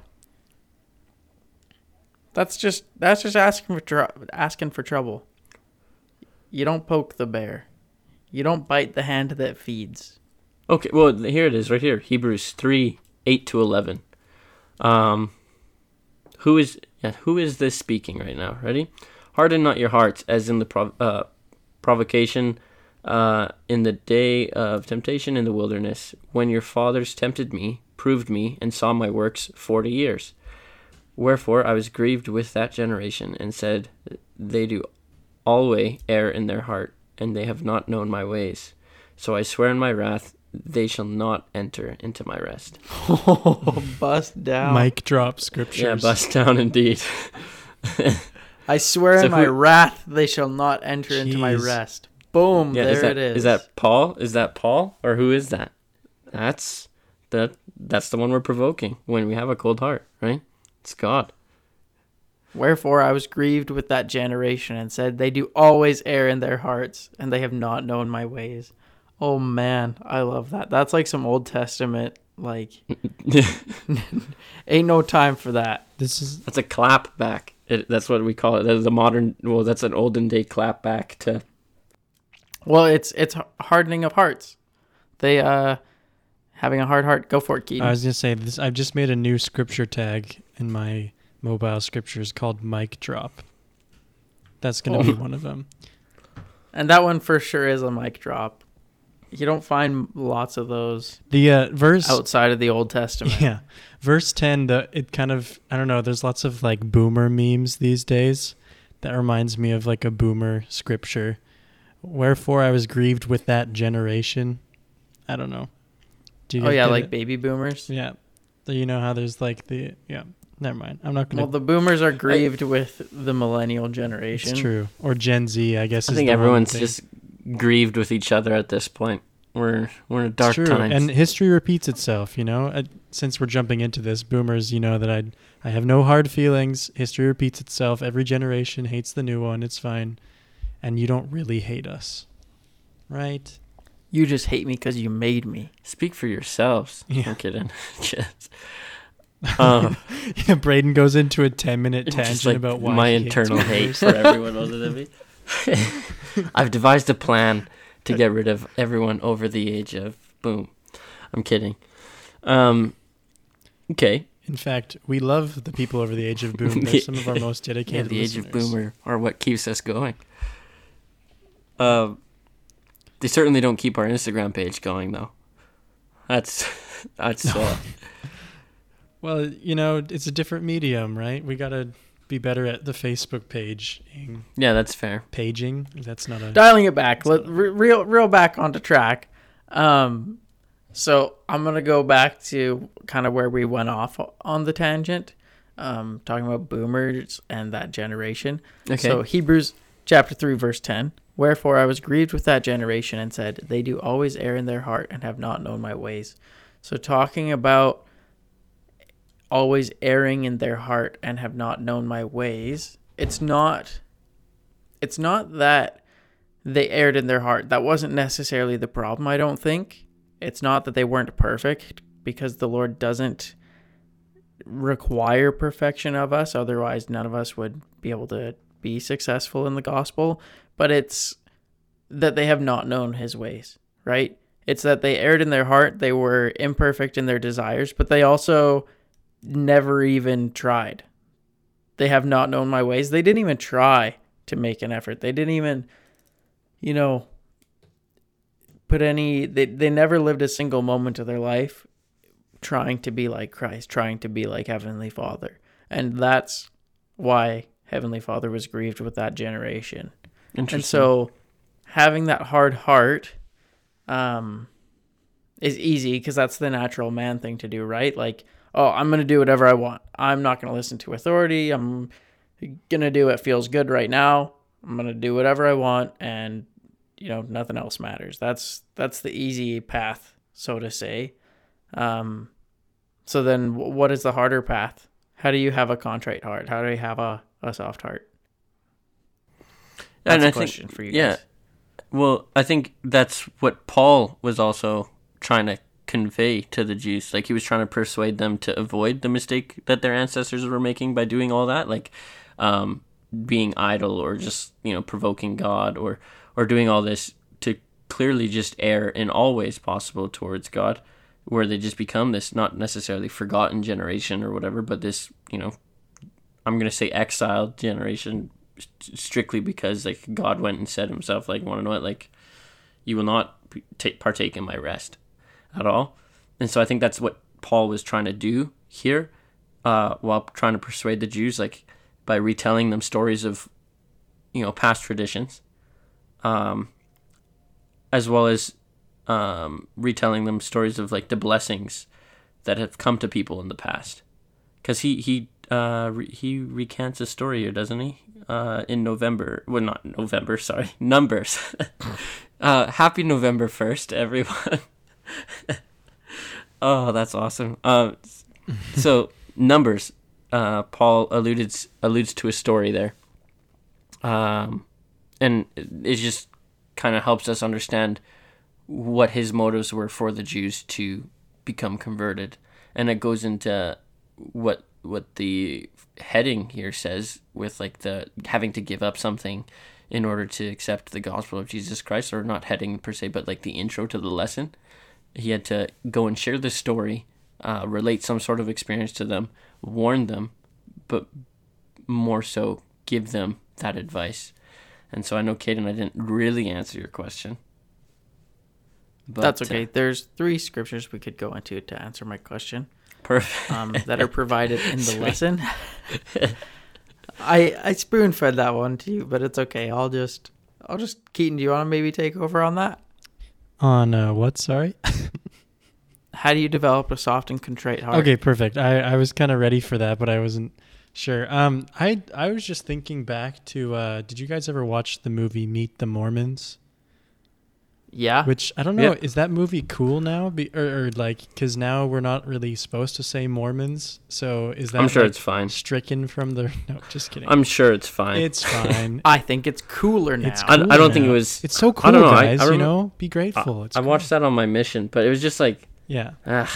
That's just that's just asking for tr- asking for trouble. You don't poke the bear. You don't bite the hand that feeds. Okay, well, here it is, right here. Hebrews three eight to eleven. Um, who is yeah? Who is this speaking right now? Ready? Harden not your hearts, as in the prov- uh, provocation uh, in the day of temptation in the wilderness, when your fathers tempted me, proved me, and saw my works forty years. Wherefore I was grieved with that generation, and said, They do always err in their heart, and they have not known my ways. So I swear in my wrath, they shall not enter into my rest. Oh, <laughs> bust down. Mic drop scriptures. Yeah, bust down indeed. <laughs> I swear So in my we- wrath they shall not enter into my rest. Boom, Yeah, there is that, it is. Is that Paul? Is that Paul? Or who is that? That's the that's the one we're provoking when we have a cold heart, right? It's God. Wherefore I was grieved with that generation and said, They do always err in their hearts, and they have not known my ways. Oh man, I love that. That's like some Old Testament, like, <laughs> <laughs> ain't no time for that. This is That's a clap back. It, that's what we call it. That is a modern. Well, that's an olden day clap back to. Well, it's it's hardening of hearts. They, uh, having a hard heart, go for it, Keaton. I was gonna say this. I've just made a new scripture tag in my mobile scriptures called mic drop. That's gonna be Oh. one of them. and that one for sure is a mic drop. You don't find lots of those The uh, verse outside of the Old Testament. <laughs> Yeah. Verse 10, the it kind of I don't know, there's lots of like boomer memes these days. That reminds me of like a boomer scripture. Wherefore I was grieved with that generation. I don't know. Do you Oh yeah, like it? baby boomers. Yeah. So you know how there's like the yeah, never mind. I'm not gonna Well, the boomers are grieved with the millennial generation. It's true. Or Gen Z, I guess I is think the everyone's thing. just grieved with each other at this point. We're we're in It's dark true. times. And history repeats itself, you know. Uh, since we're jumping into this, boomers, you know that I I have no hard feelings. History repeats itself. Every generation hates the new one. It's fine. And you don't really hate us. Right? You just hate me because you made me. Speak for yourselves. Yeah. I'm kidding. <laughs> Just, um, <laughs> yeah, Braden goes into a 10-minute tangent like about why my internal hate for everyone <laughs> other than <laughs> me. I've devised a plan to get rid of everyone over the age of boom. I'm kidding. Um, okay. In fact, we love the people over the age of boom. They're some of our most dedicated. Yeah, the age of listeners. boomer are what keeps us going. Uh, they certainly don't keep our Instagram page going though. That's that's uh, Well, you know, it's a different medium, right? We got to be better at the Facebook page yeah, that's fair. paging. That's not a Dialing it back, let re- real real back onto track. Um, so I'm gonna go back to kind of where we went off on the tangent, um, talking about boomers and that generation. Okay. So Hebrews chapter three verse ten. Wherefore I was grieved with that generation and said, They do always err in their heart and have not known my ways. So talking about always erring in their heart and have not known my ways, it's not it's not that they erred in their heart. That wasn't necessarily the problem, I don't think. It's not that they weren't perfect because the Lord doesn't require perfection of us. Otherwise, none of us would be able to be successful in the gospel. But it's that they have not known his ways, right? It's that they erred in their heart. They were imperfect in their desires, but they also never even tried. They have not known my ways. They didn't even try to make an effort. They didn't even, you know, put any, they, they never lived a single moment of their life trying to be like Christ, trying to be like Heavenly Father. And that's why Heavenly Father was grieved with that generation. Interesting. And so having that hard heart um, is easy because that's the natural man thing to do, right? Like, oh, I'm going to do whatever I want. I'm not going to listen to authority. I'm going to do what feels good right now. I'm going to do whatever I want and you know, nothing else matters. That's that's the easy path, so to say. Um so then what is the harder path? How do you have a contrite heart? How do you have a, a soft heart? That's and a I think question for you yeah. guys. Well, I think that's what Paul was also trying to convey to the Jews. Like he was trying to persuade them to avoid the mistake that their ancestors were making by doing all that, like um, being idle or just you know provoking God or or doing all this to clearly just err in all ways possible towards God, where they just become this not necessarily forgotten generation or whatever, but this you know I'm gonna say exiled generation strictly because like God went and said himself like want to know what like You will not take, partake in my rest at all. And so I think that's what Paul was trying to do here uh, while trying to persuade the Jews, like by retelling them stories of, you know, past traditions, um, as well as um, retelling them stories of like the blessings that have come to people in the past. Because he he uh, re- he recants a story here, doesn't he? Uh, in November, well, not November, sorry, <laughs> Numbers. <laughs> uh, happy November first, everyone. Oh, that's awesome. Uh, so Numbers, uh, Paul alluded alludes to a story there, um, and it just kind of helps us understand what his motives were for the Jews to become converted, and it goes into what what the heading here says with like the having to give up something in order to accept the gospel of Jesus Christ, or not heading per se, but like the intro to the lesson. He had to go and share the story, uh, relate some sort of experience to them, warn them, but more so give them that advice. And so I know, Caden, I didn't really answer your question. But, That's okay. Uh, There's three scriptures we could go into to answer my question. Perfect. Um, that are provided in the <laughs> lesson. I I spoon fed that one to you, but it's okay. I'll just I'll just Keaton. Do you want to maybe take over on that? On uh, what? Sorry. <laughs> How do you develop a soft and contrite heart? Okay, perfect. I I was kind of ready for that, but I wasn't sure. Um, I I was just thinking back to. Uh, did you guys ever watch the movie Meet the Mormons? Yeah. Which I don't know. Is that movie cool now? Be, or, or like, because now we're not really supposed to say Mormons. So is that? I'm sure like, it's fine. Stricken from the. <laughs> No, just kidding. I'm sure it's fine. It's fine. <laughs> I think it's cooler now. It's cool I, I, don't now. think it was. It's so cool, know, guys. I, I you know, be grateful. I, I cool. watched that on my mission, but it was just like. Yeah. Ugh.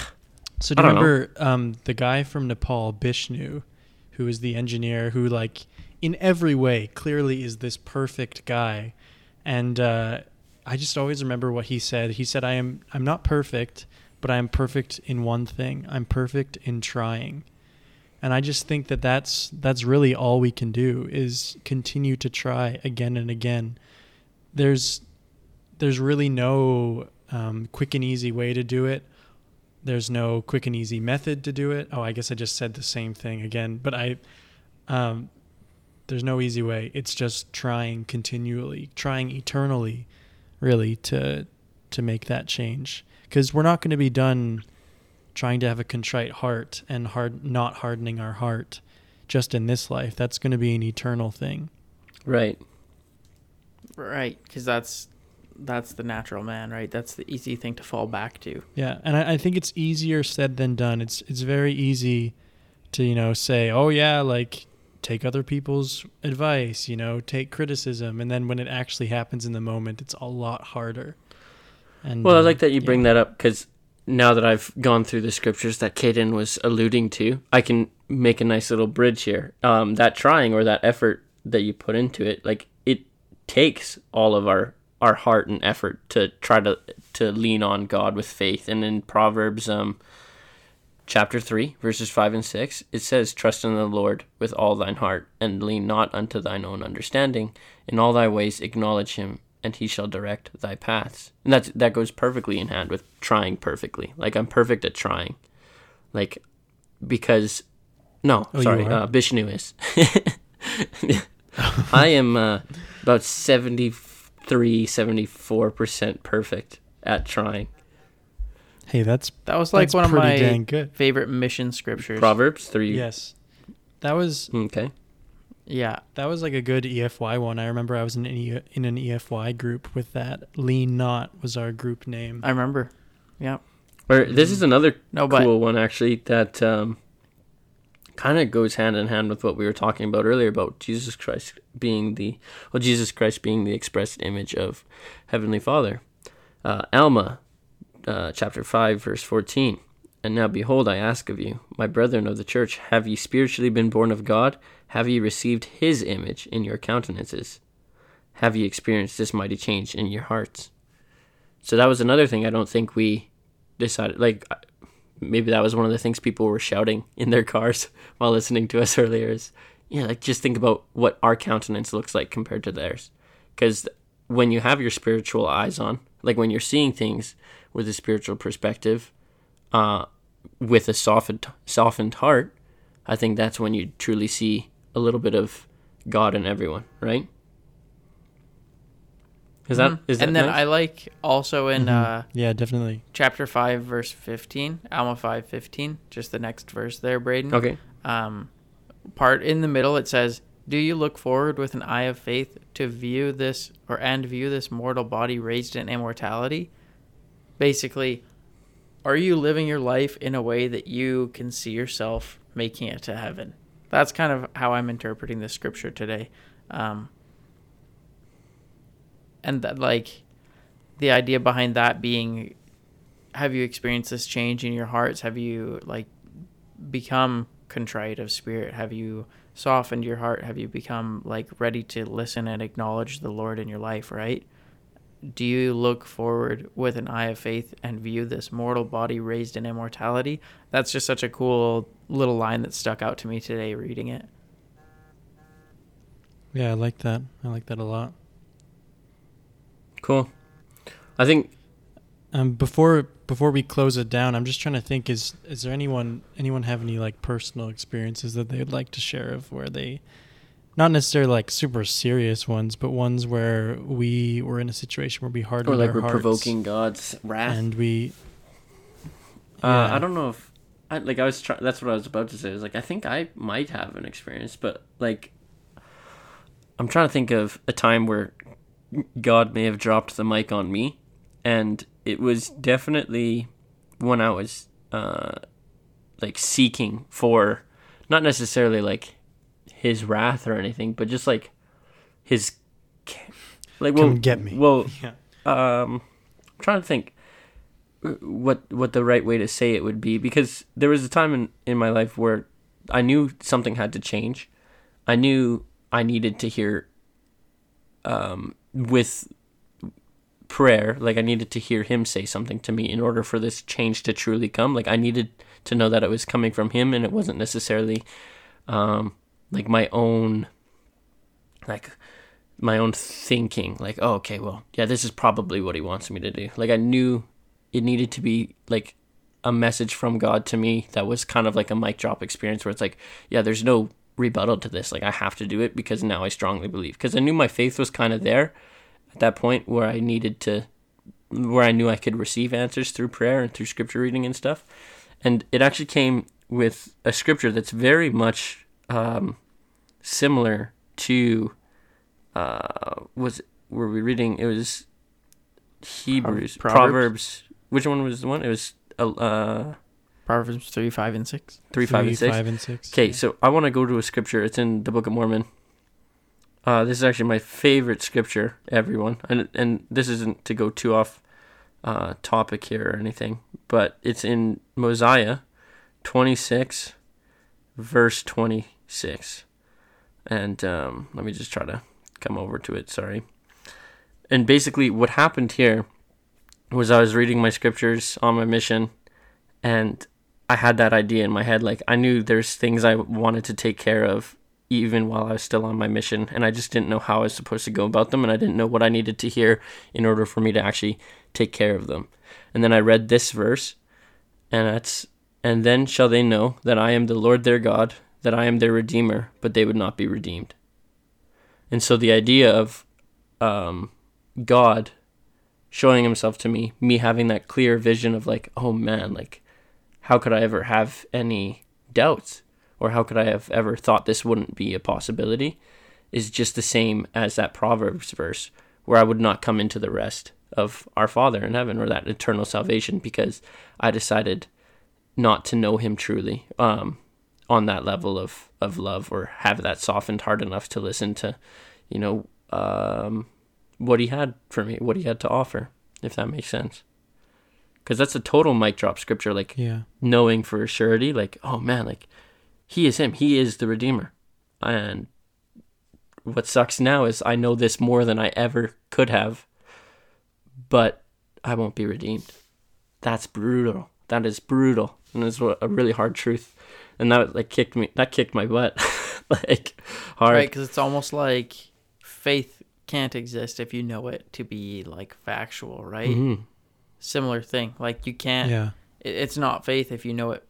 So do you remember um, the guy from Nepal, Bishnu, who is the engineer who like in every way clearly is this perfect guy, and uh, I just always remember what he said. He said, "I am I'm not perfect, but I am perfect in one thing. I'm perfect in trying." And I just think that that's that's really all we can do is continue to try again and again. There's there's really no um, quick and easy way to do it. There's no quick and easy method to do it. Oh, I guess I just said the same thing again, but I um, there's no easy way. It's just trying continually, trying eternally really to to make that change because we're not going to be done trying to have a contrite heart and hard not hardening our heart just in this life that's going to be an eternal thing right right because that's that's the natural man right that's the easy thing to fall back to yeah and I, I think it's easier said than done it's it's very easy to you know say oh yeah like take other people's advice, you know, take criticism, and then when it actually happens in the moment, it's a lot harder. And well, I like that you yeah. bring that up because now that I've gone through the scriptures that Caden was alluding to, I can make a nice little bridge here. Um, that trying or that effort that you put into it, like it takes all of our our heart and effort to try to to lean on God with faith. And in Proverbs, um, chapter 3, verses 5 and 6, it says, Trust in the Lord with all thine heart, and lean not unto thine own understanding. In all thy ways acknowledge him, and he shall direct thy paths. And that's, that goes perfectly in hand with trying perfectly. Like, I'm perfect at trying. Like, because, no, oh, sorry, uh, Bishnu is. <laughs> I am uh, about 73, 74% perfect at trying. Hey, that's that was like one of my favorite mission scriptures. Proverbs three. Yes, that was okay. Yeah, that was like a good EFY one. I remember I was in an, e- in an EFY group with that. Lean Not was our group name. I remember. Yeah. Or this is another no, but, cool one actually that um, kind of goes hand in hand with what we were talking about earlier about Jesus Christ being the well, Jesus Christ being the expressed image of Heavenly Father. Uh, Alma uh, chapter 5, verse 14. And now behold, I ask of you, my brethren of the church, have ye spiritually been born of God? Have ye received his image in your countenances? Have ye experienced this mighty change in your hearts? So that was another thing I don't think we decided. Like, maybe that was one of the things people were shouting in their cars <laughs> while listening to us earlier is, yeah, like just think about what our countenance looks like compared to theirs. Because when you have your spiritual eyes on, Like when you're seeing things with a spiritual perspective, uh, with a softened softened heart, I think that's when you truly see a little bit of God in everyone, right? Is that Mhm. is that and then nice? I like also in Mhm. uh, yeah, definitely. chapter five, verse fifteen, Alma five fifteen, just the next verse there, Braden. okay. um, part in the middle it says do you look forward with an eye of faith to view this or and view this mortal body raised in immortality basically are you living your life in a way that you can see yourself making it to heaven that's kind of how i'm interpreting this scripture today um, and that like the idea behind that being have you experienced this change in your hearts have you like become contrite of spirit? Have you softened your heart? Have you become like ready to listen and acknowledge the Lord in your life, right? Do you look forward with an eye of faith and view this mortal body raised in immortality? That's just such a cool little line that stuck out to me today reading it. Yeah, I like that. I like that a lot. Cool. I think Um, before before we close it down, I'm just trying to think: is is there anyone anyone have any like personal experiences that they'd like to share of where they, not necessarily like super serious ones, but ones where we were in a situation where we hardened or like we're provoking God's wrath. and we. Uh, Yeah. I don't know if I like. I was trying. That's what I was about to say. I was like, I think I might have an experience, but like, I'm trying to think of a time where God may have dropped the mic on me, and it was definitely when I was uh, like seeking for, not necessarily like His wrath or anything, but just like His, like well, Come get me. Well, <laughs> Yeah. um I'm trying to think what what the right way to say it would be because there was a time in in my life where I knew something had to change. I knew I needed to hear um with prayer like I needed to hear him say something to me in order for this change to truly come. Like I needed to know that it was coming from him and it wasn't necessarily um like my own like my own thinking. Like oh okay well yeah this is probably what he wants me to do. Like i knew it needed to be like a message from god to me that was kind of like a mic drop experience where it's like yeah there's no rebuttal to this like i have to do it because now i strongly believe because i knew my faith was kind of there at that point where i needed to where i knew i could receive answers through prayer and through scripture reading and stuff and it actually came with a scripture that's very much um, similar to uh was were we reading it was Hebrews Proverbs? Proverbs. Which one was the one? It was uh, uh Proverbs 3, 5, and 6. 3 5 and 6. five and six. Okay, so I want to go to a scripture. It's in the Book of Mormon. Uh, this is actually my favorite scripture, everyone, and and this isn't to go too off uh, topic here or anything, but it's in Mosiah, twenty six, verse twenty six, and um, let me just try to come over to it. Sorry, and basically what happened here was I was reading my scriptures on my mission, and I had that idea in my head. Like I knew there's things I wanted to take care of even while I was still on my mission, and I just didn't know how I was supposed to go about them, and I didn't know what I needed to hear in order for me to actually take care of them. And then I read this verse, and that's and then shall they know that I am the Lord their God, that I am their redeemer, but they would not be redeemed. And so the idea of um, God showing himself to me, me having that clear vision of like, oh man, like how could I ever have any doubts? Or how could I have ever thought this wouldn't be a possibility? Is just the same as that Proverbs verse where I would not come into the rest of our Father in heaven or that eternal salvation because I decided not to know Him truly um, on that level of, of love or have that softened heart enough to listen to, you know, um, what He had for me, what He had to offer, if that makes sense. Because that's a total mic drop scripture, like Yeah. knowing for surety, like, oh man, like he is him. He is the Redeemer. And what sucks now is I know this more than I ever could have, but I won't be redeemed. That's brutal. That is brutal. And it's a really hard truth. And that like kicked me that kicked my butt. <laughs> like hard. Right, because it's almost like faith can't exist if you know it to be like factual, right? Mhm. Similar thing. Like you can't Yeah. it- it's not faith if you know it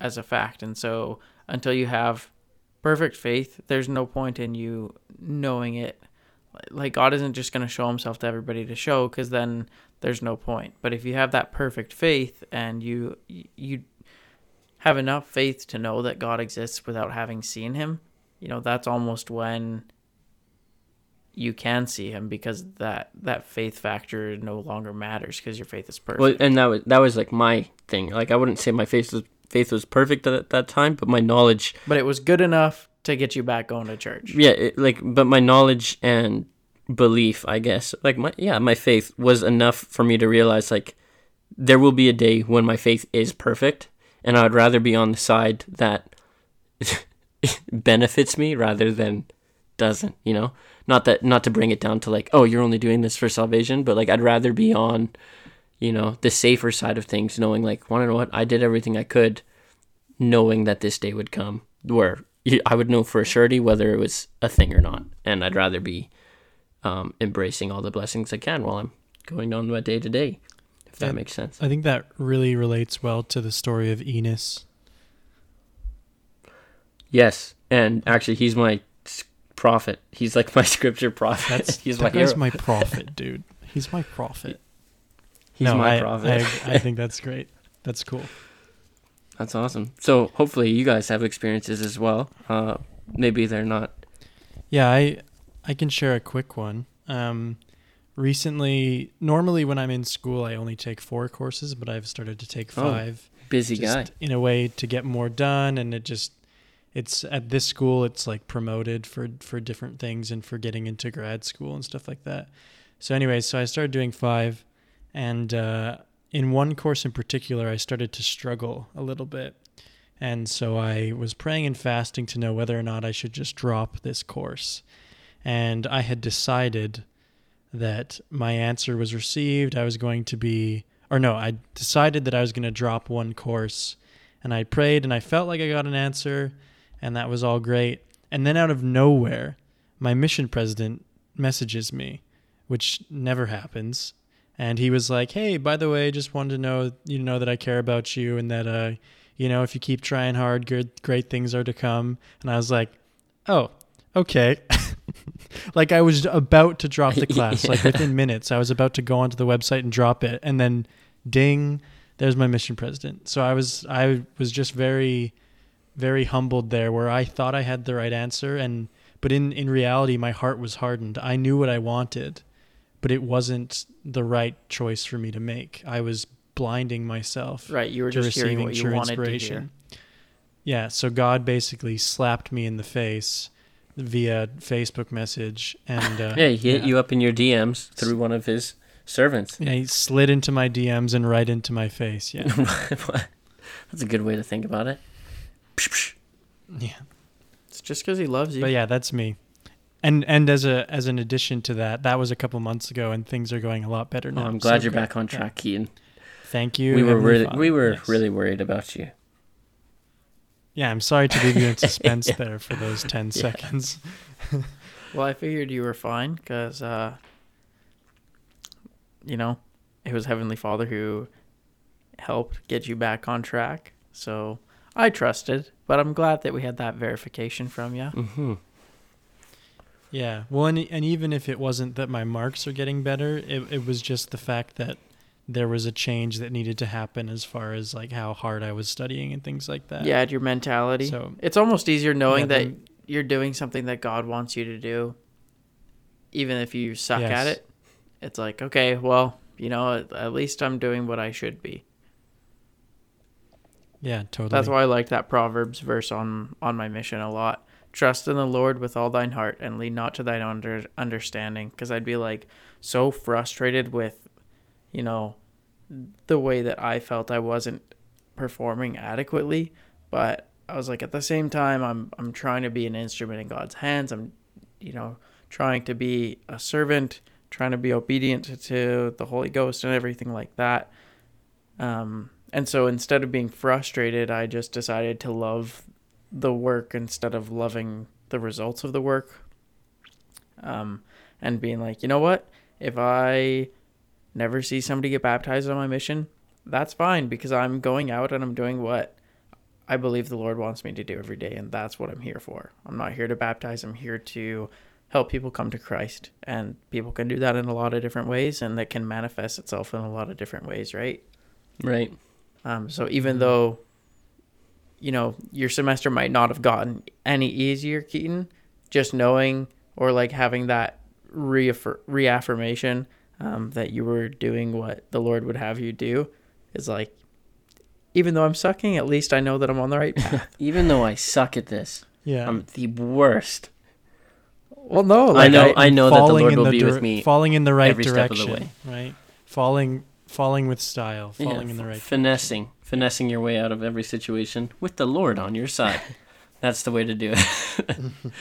as a fact. And so until you have perfect faith, there's no point in you knowing it. Like God isn't just going to show himself to everybody to show cuz then there's no point. But if you have that perfect faith and you you have enough faith to know that God exists without having seen him, you know, that's almost when you can see him because that that faith factor no longer matters because your faith is perfect. Well, and that was that was like my thing. Like I wouldn't say my faith was faith was perfect at that time, but my knowledge, but it was good enough to get you back going to church. yeah, it, like but my knowledge and belief, I guess, like my yeah, my faith was enough for me to realize like there will be a day when my faith is perfect, and I'd rather be on the side that <laughs> benefits me rather than doesn't. You know, not that not to bring it down to like oh you're only doing this for salvation, but like I'd rather be on you know the safer side of things, knowing like want to know what I did everything I could, knowing that this day would come where i would know for a surety whether it was a thing or not, and I'd rather be um, embracing all the blessings I can while I'm going on my day to day. If that Yeah. makes sense. I think that really relates well to the story of Enos. Yes, and actually, he's my prophet. He's like my <laughs> scripture prophet. That's <laughs> he's my that guy's my <laughs> prophet, dude. He's my prophet. He's no, my I, prophet. I, I think that's great. That's cool. That's awesome. So hopefully, you guys have experiences as well. Uh, maybe they're not. Yeah, I I can share a quick one. Um, recently, normally when I'm in school, I only take four courses, but I've started to take Oh, five. Busy just guy. in a way to get more done, and it just it's at this school it's like promoted for for different things and for getting into grad school and stuff like that. So, anyways, so I started doing five, and uh, in one course in particular, I started to struggle a little bit. And so I was praying and fasting to know whether or not I should just drop this course. And I had decided that my answer was received. I was going to be, or no, I decided that I was going to drop one course. And I prayed and I felt like I got an answer, and that was all great. And then out of nowhere, my mission president messages me, which never happens. And he was like, "Hey, by the way, just wanted to know you know that I care about you and that uh, you know if you keep trying hard, good great things are to come." And I was like, "Oh, okay." <laughs> like I was about to drop the <laughs> class, like within minutes, I was about to go onto the website and drop it, and then, ding, there's my mission president. So I was I was just very, very humbled there, where I thought I had the right answer, and but in in reality, my heart was hardened. I knew what I wanted, but it wasn't the right choice for me to make. I was blinding myself Right, you were to just hearing receiving what you true wanted inspiration. Yeah, so God basically slapped me in the face via Facebook message, and uh, Yeah, he hit yeah. you up in your DMs through one of his servants. Yeah, he slid into my DMs and right into my face. Yeah, <laughs> That's a good way to think about it. Psh, psh. yeah. It's just because he loves you. But yeah, that's me. And and as a as an addition to that, that was a couple months ago, and things are going a lot better Oh, now. I'm glad So you're great. back on Yeah. track, Keaton. Thank you. We were really, we were Yes. really worried about you. Yeah, I'm sorry to leave you in <laughs> suspense Yeah. there for those ten Yeah. seconds. <laughs> Well, I figured you were fine because, uh, you know, it was Heavenly Father who helped get you back on track. So I trusted, but I'm glad that we had that verification from you. hmm Yeah. Well, and, and even if it wasn't that my marks are getting better, it, it was just the fact that there was a change that needed to happen as far as like how hard I was studying and things like that. Yeah, your mentality. So It's almost easier knowing yeah, that then- you're doing something that God wants you to do, even if you suck Yes. at it. It's like, okay, well, you know, at, at least I'm doing what I should be. Yeah, totally. That's why I like that Proverbs verse on on my mission a lot. Trust in the Lord with all thine heart and lean not to thine under understanding. Because I'd be like so frustrated with, you know, the way that I felt I wasn't performing adequately. But I was like, at the same time, I'm I'm trying to be an instrument in God's hands. I'm, you know, trying to be a servant, trying to be obedient to, to the Holy Ghost and everything like that. Um, and so instead of being frustrated, I just decided to love the work instead of loving the results of the work. Um, and being like, you know what? If I never see somebody get baptized on my mission, that's fine because I'm going out and I'm doing what I believe the Lord wants me to do every day, and that's what I'm here for. I'm not here to baptize, I'm here to help people come to Christ. And people can do that in a lot of different ways, and that can manifest itself in a lot of different ways, right? Right. Um, so even though, you know, your semester might not have gotten any easier, Keaton, just knowing or like having that reaffir- reaffirmation um, that you were doing what the Lord would have you do is like, even though I'm sucking, at least I know that I'm on the right path. <laughs> Even though I suck at this, Yeah. I'm the worst. well, no, I know. I, know that the falling Lord in will the be dir- with me. falling in the right every step of the direction, way. right? Falling, falling with style, Yeah, falling in the right. finessing, finessing your way out of every situation with the Lord on your side. <laughs> That's the way to do it. <laughs>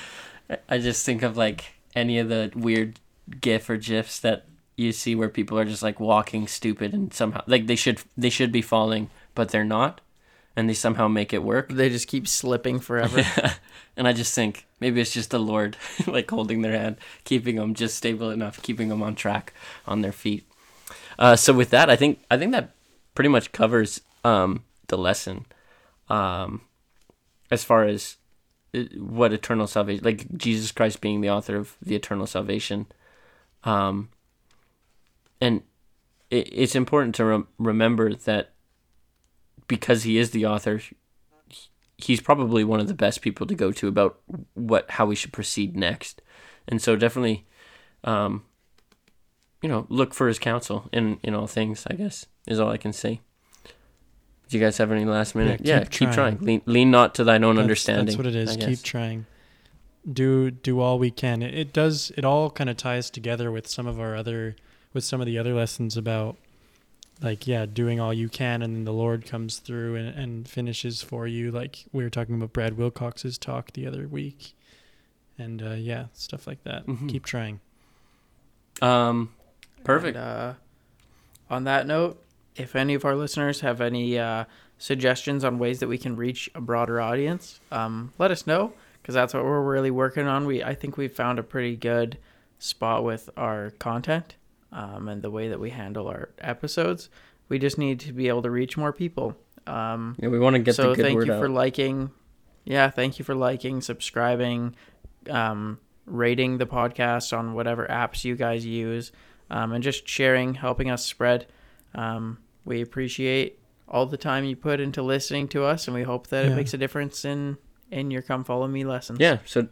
I- I just think of like any of the weird GIF or GIFs that you see where people are just like walking stupid and somehow like they should they should be falling but they're not, and they somehow make it work. they just keep slipping forever. <laughs> and I just think maybe it's just the Lord like holding their hand, keeping them just stable enough, keeping them on track on their feet. Uh, so with that, I think I think that pretty much covers um, the lesson um, as far as uh, what eternal salvation, like Jesus Christ being the author of the eternal salvation, um, and it, it's important to rem- remember that because he is the author, he's probably one of the best people to go to about what how we should proceed next. And so definitely um you know, look for his counsel in in all things, I guess, is all I can say. Do you guys have any last minute? Yeah, Yeah, keep keep, trying. trying. Lean, lean not to thine own That's- understanding. That's what it is. Keep trying. Do do all we can. It, it does. It all kind of ties together with some of our other, with some of the other lessons about, like yeah, doing all you can, and then the Lord comes through and, and finishes for you. Like we were talking about Brad Wilcox's talk the other week, and uh, yeah, stuff like that. Mhm. Keep trying. Um perfect. And, uh, on that note, if any of our listeners have any uh, suggestions on ways that we can reach a broader audience, um, let us know because that's what we're really working on. We I think we've found a pretty good spot with our content um, and the way that we handle our episodes. We just need to be able to reach more people. Um, yeah, we want to get so the good thank word you out. for liking yeah thank you for liking subscribing um, rating the podcast on whatever apps you guys use um, and just sharing helping us spread um, we appreciate all the time you put into listening to us and we hope that Yeah. it makes a difference in in your come follow me lessons yeah, so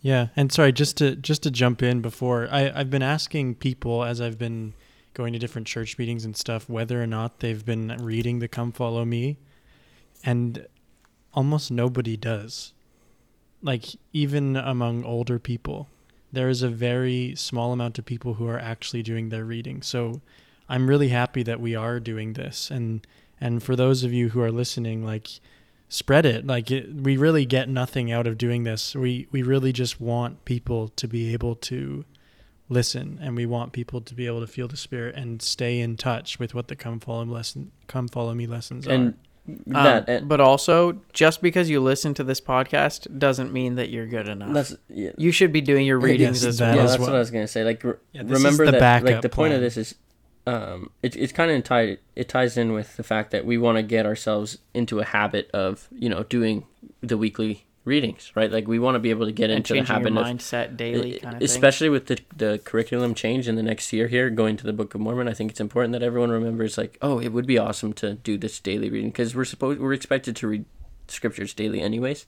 Yeah, and sorry, just to just to jump in before I I've been asking people as I've been going to different church meetings and stuff whether or not they've been reading the Come Follow Me, and almost nobody does. Like even among older people, there is a very small amount of people who are actually doing their reading. So I'm really happy that we are doing this, and and for those of you who are listening, like spread it. Like it, we really get nothing out of doing this. We we really just want people to be able to listen and we want people to be able to feel the spirit and stay in touch with what the come follow me lesson come follow me lessons and are Um, that and but also just because you listen to this podcast doesn't mean that you're good enough that's yeah, you should be doing your readings Yes, as well yeah, that's well. what I was gonna say. Like, re- Yeah, remember the that. Like, the point of this is, um, it, it's kind of tied. It ties in with the fact that we want to get ourselves into a habit of, you know, doing the weekly readings, right? Like, we want to be able to get and into the changing your habit of, mindset daily kind of thing especially with the the curriculum change in the next year here, going to the Book of Mormon. I think it's important that everyone remembers, like, oh, it would be awesome to do this daily reading because we're supposed we're expected to read scriptures daily, anyways.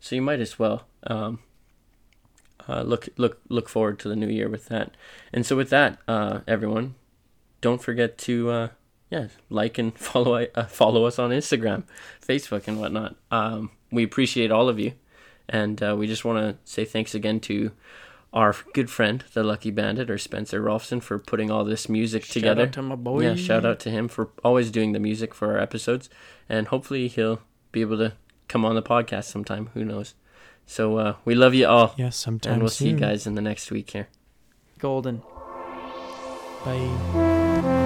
So you might as well. Um, uh, look look look forward to the new year with that. And so with that, uh, everyone, don't forget to uh, yeah like and <laughs> follow uh, follow us on Instagram, Facebook, and whatnot. Um, we appreciate all of you, and uh, we just want to say thanks again to our good friend, the Lucky Bandit, or Spencer Rolfson, for putting all this music Shout together. out to my boy Yeah, shout out to him for always doing the music for our episodes, and hopefully he'll be able to come on the podcast sometime. Who knows? So uh, we love you all, yes sometime and we'll see you guys in the next week here. golden bye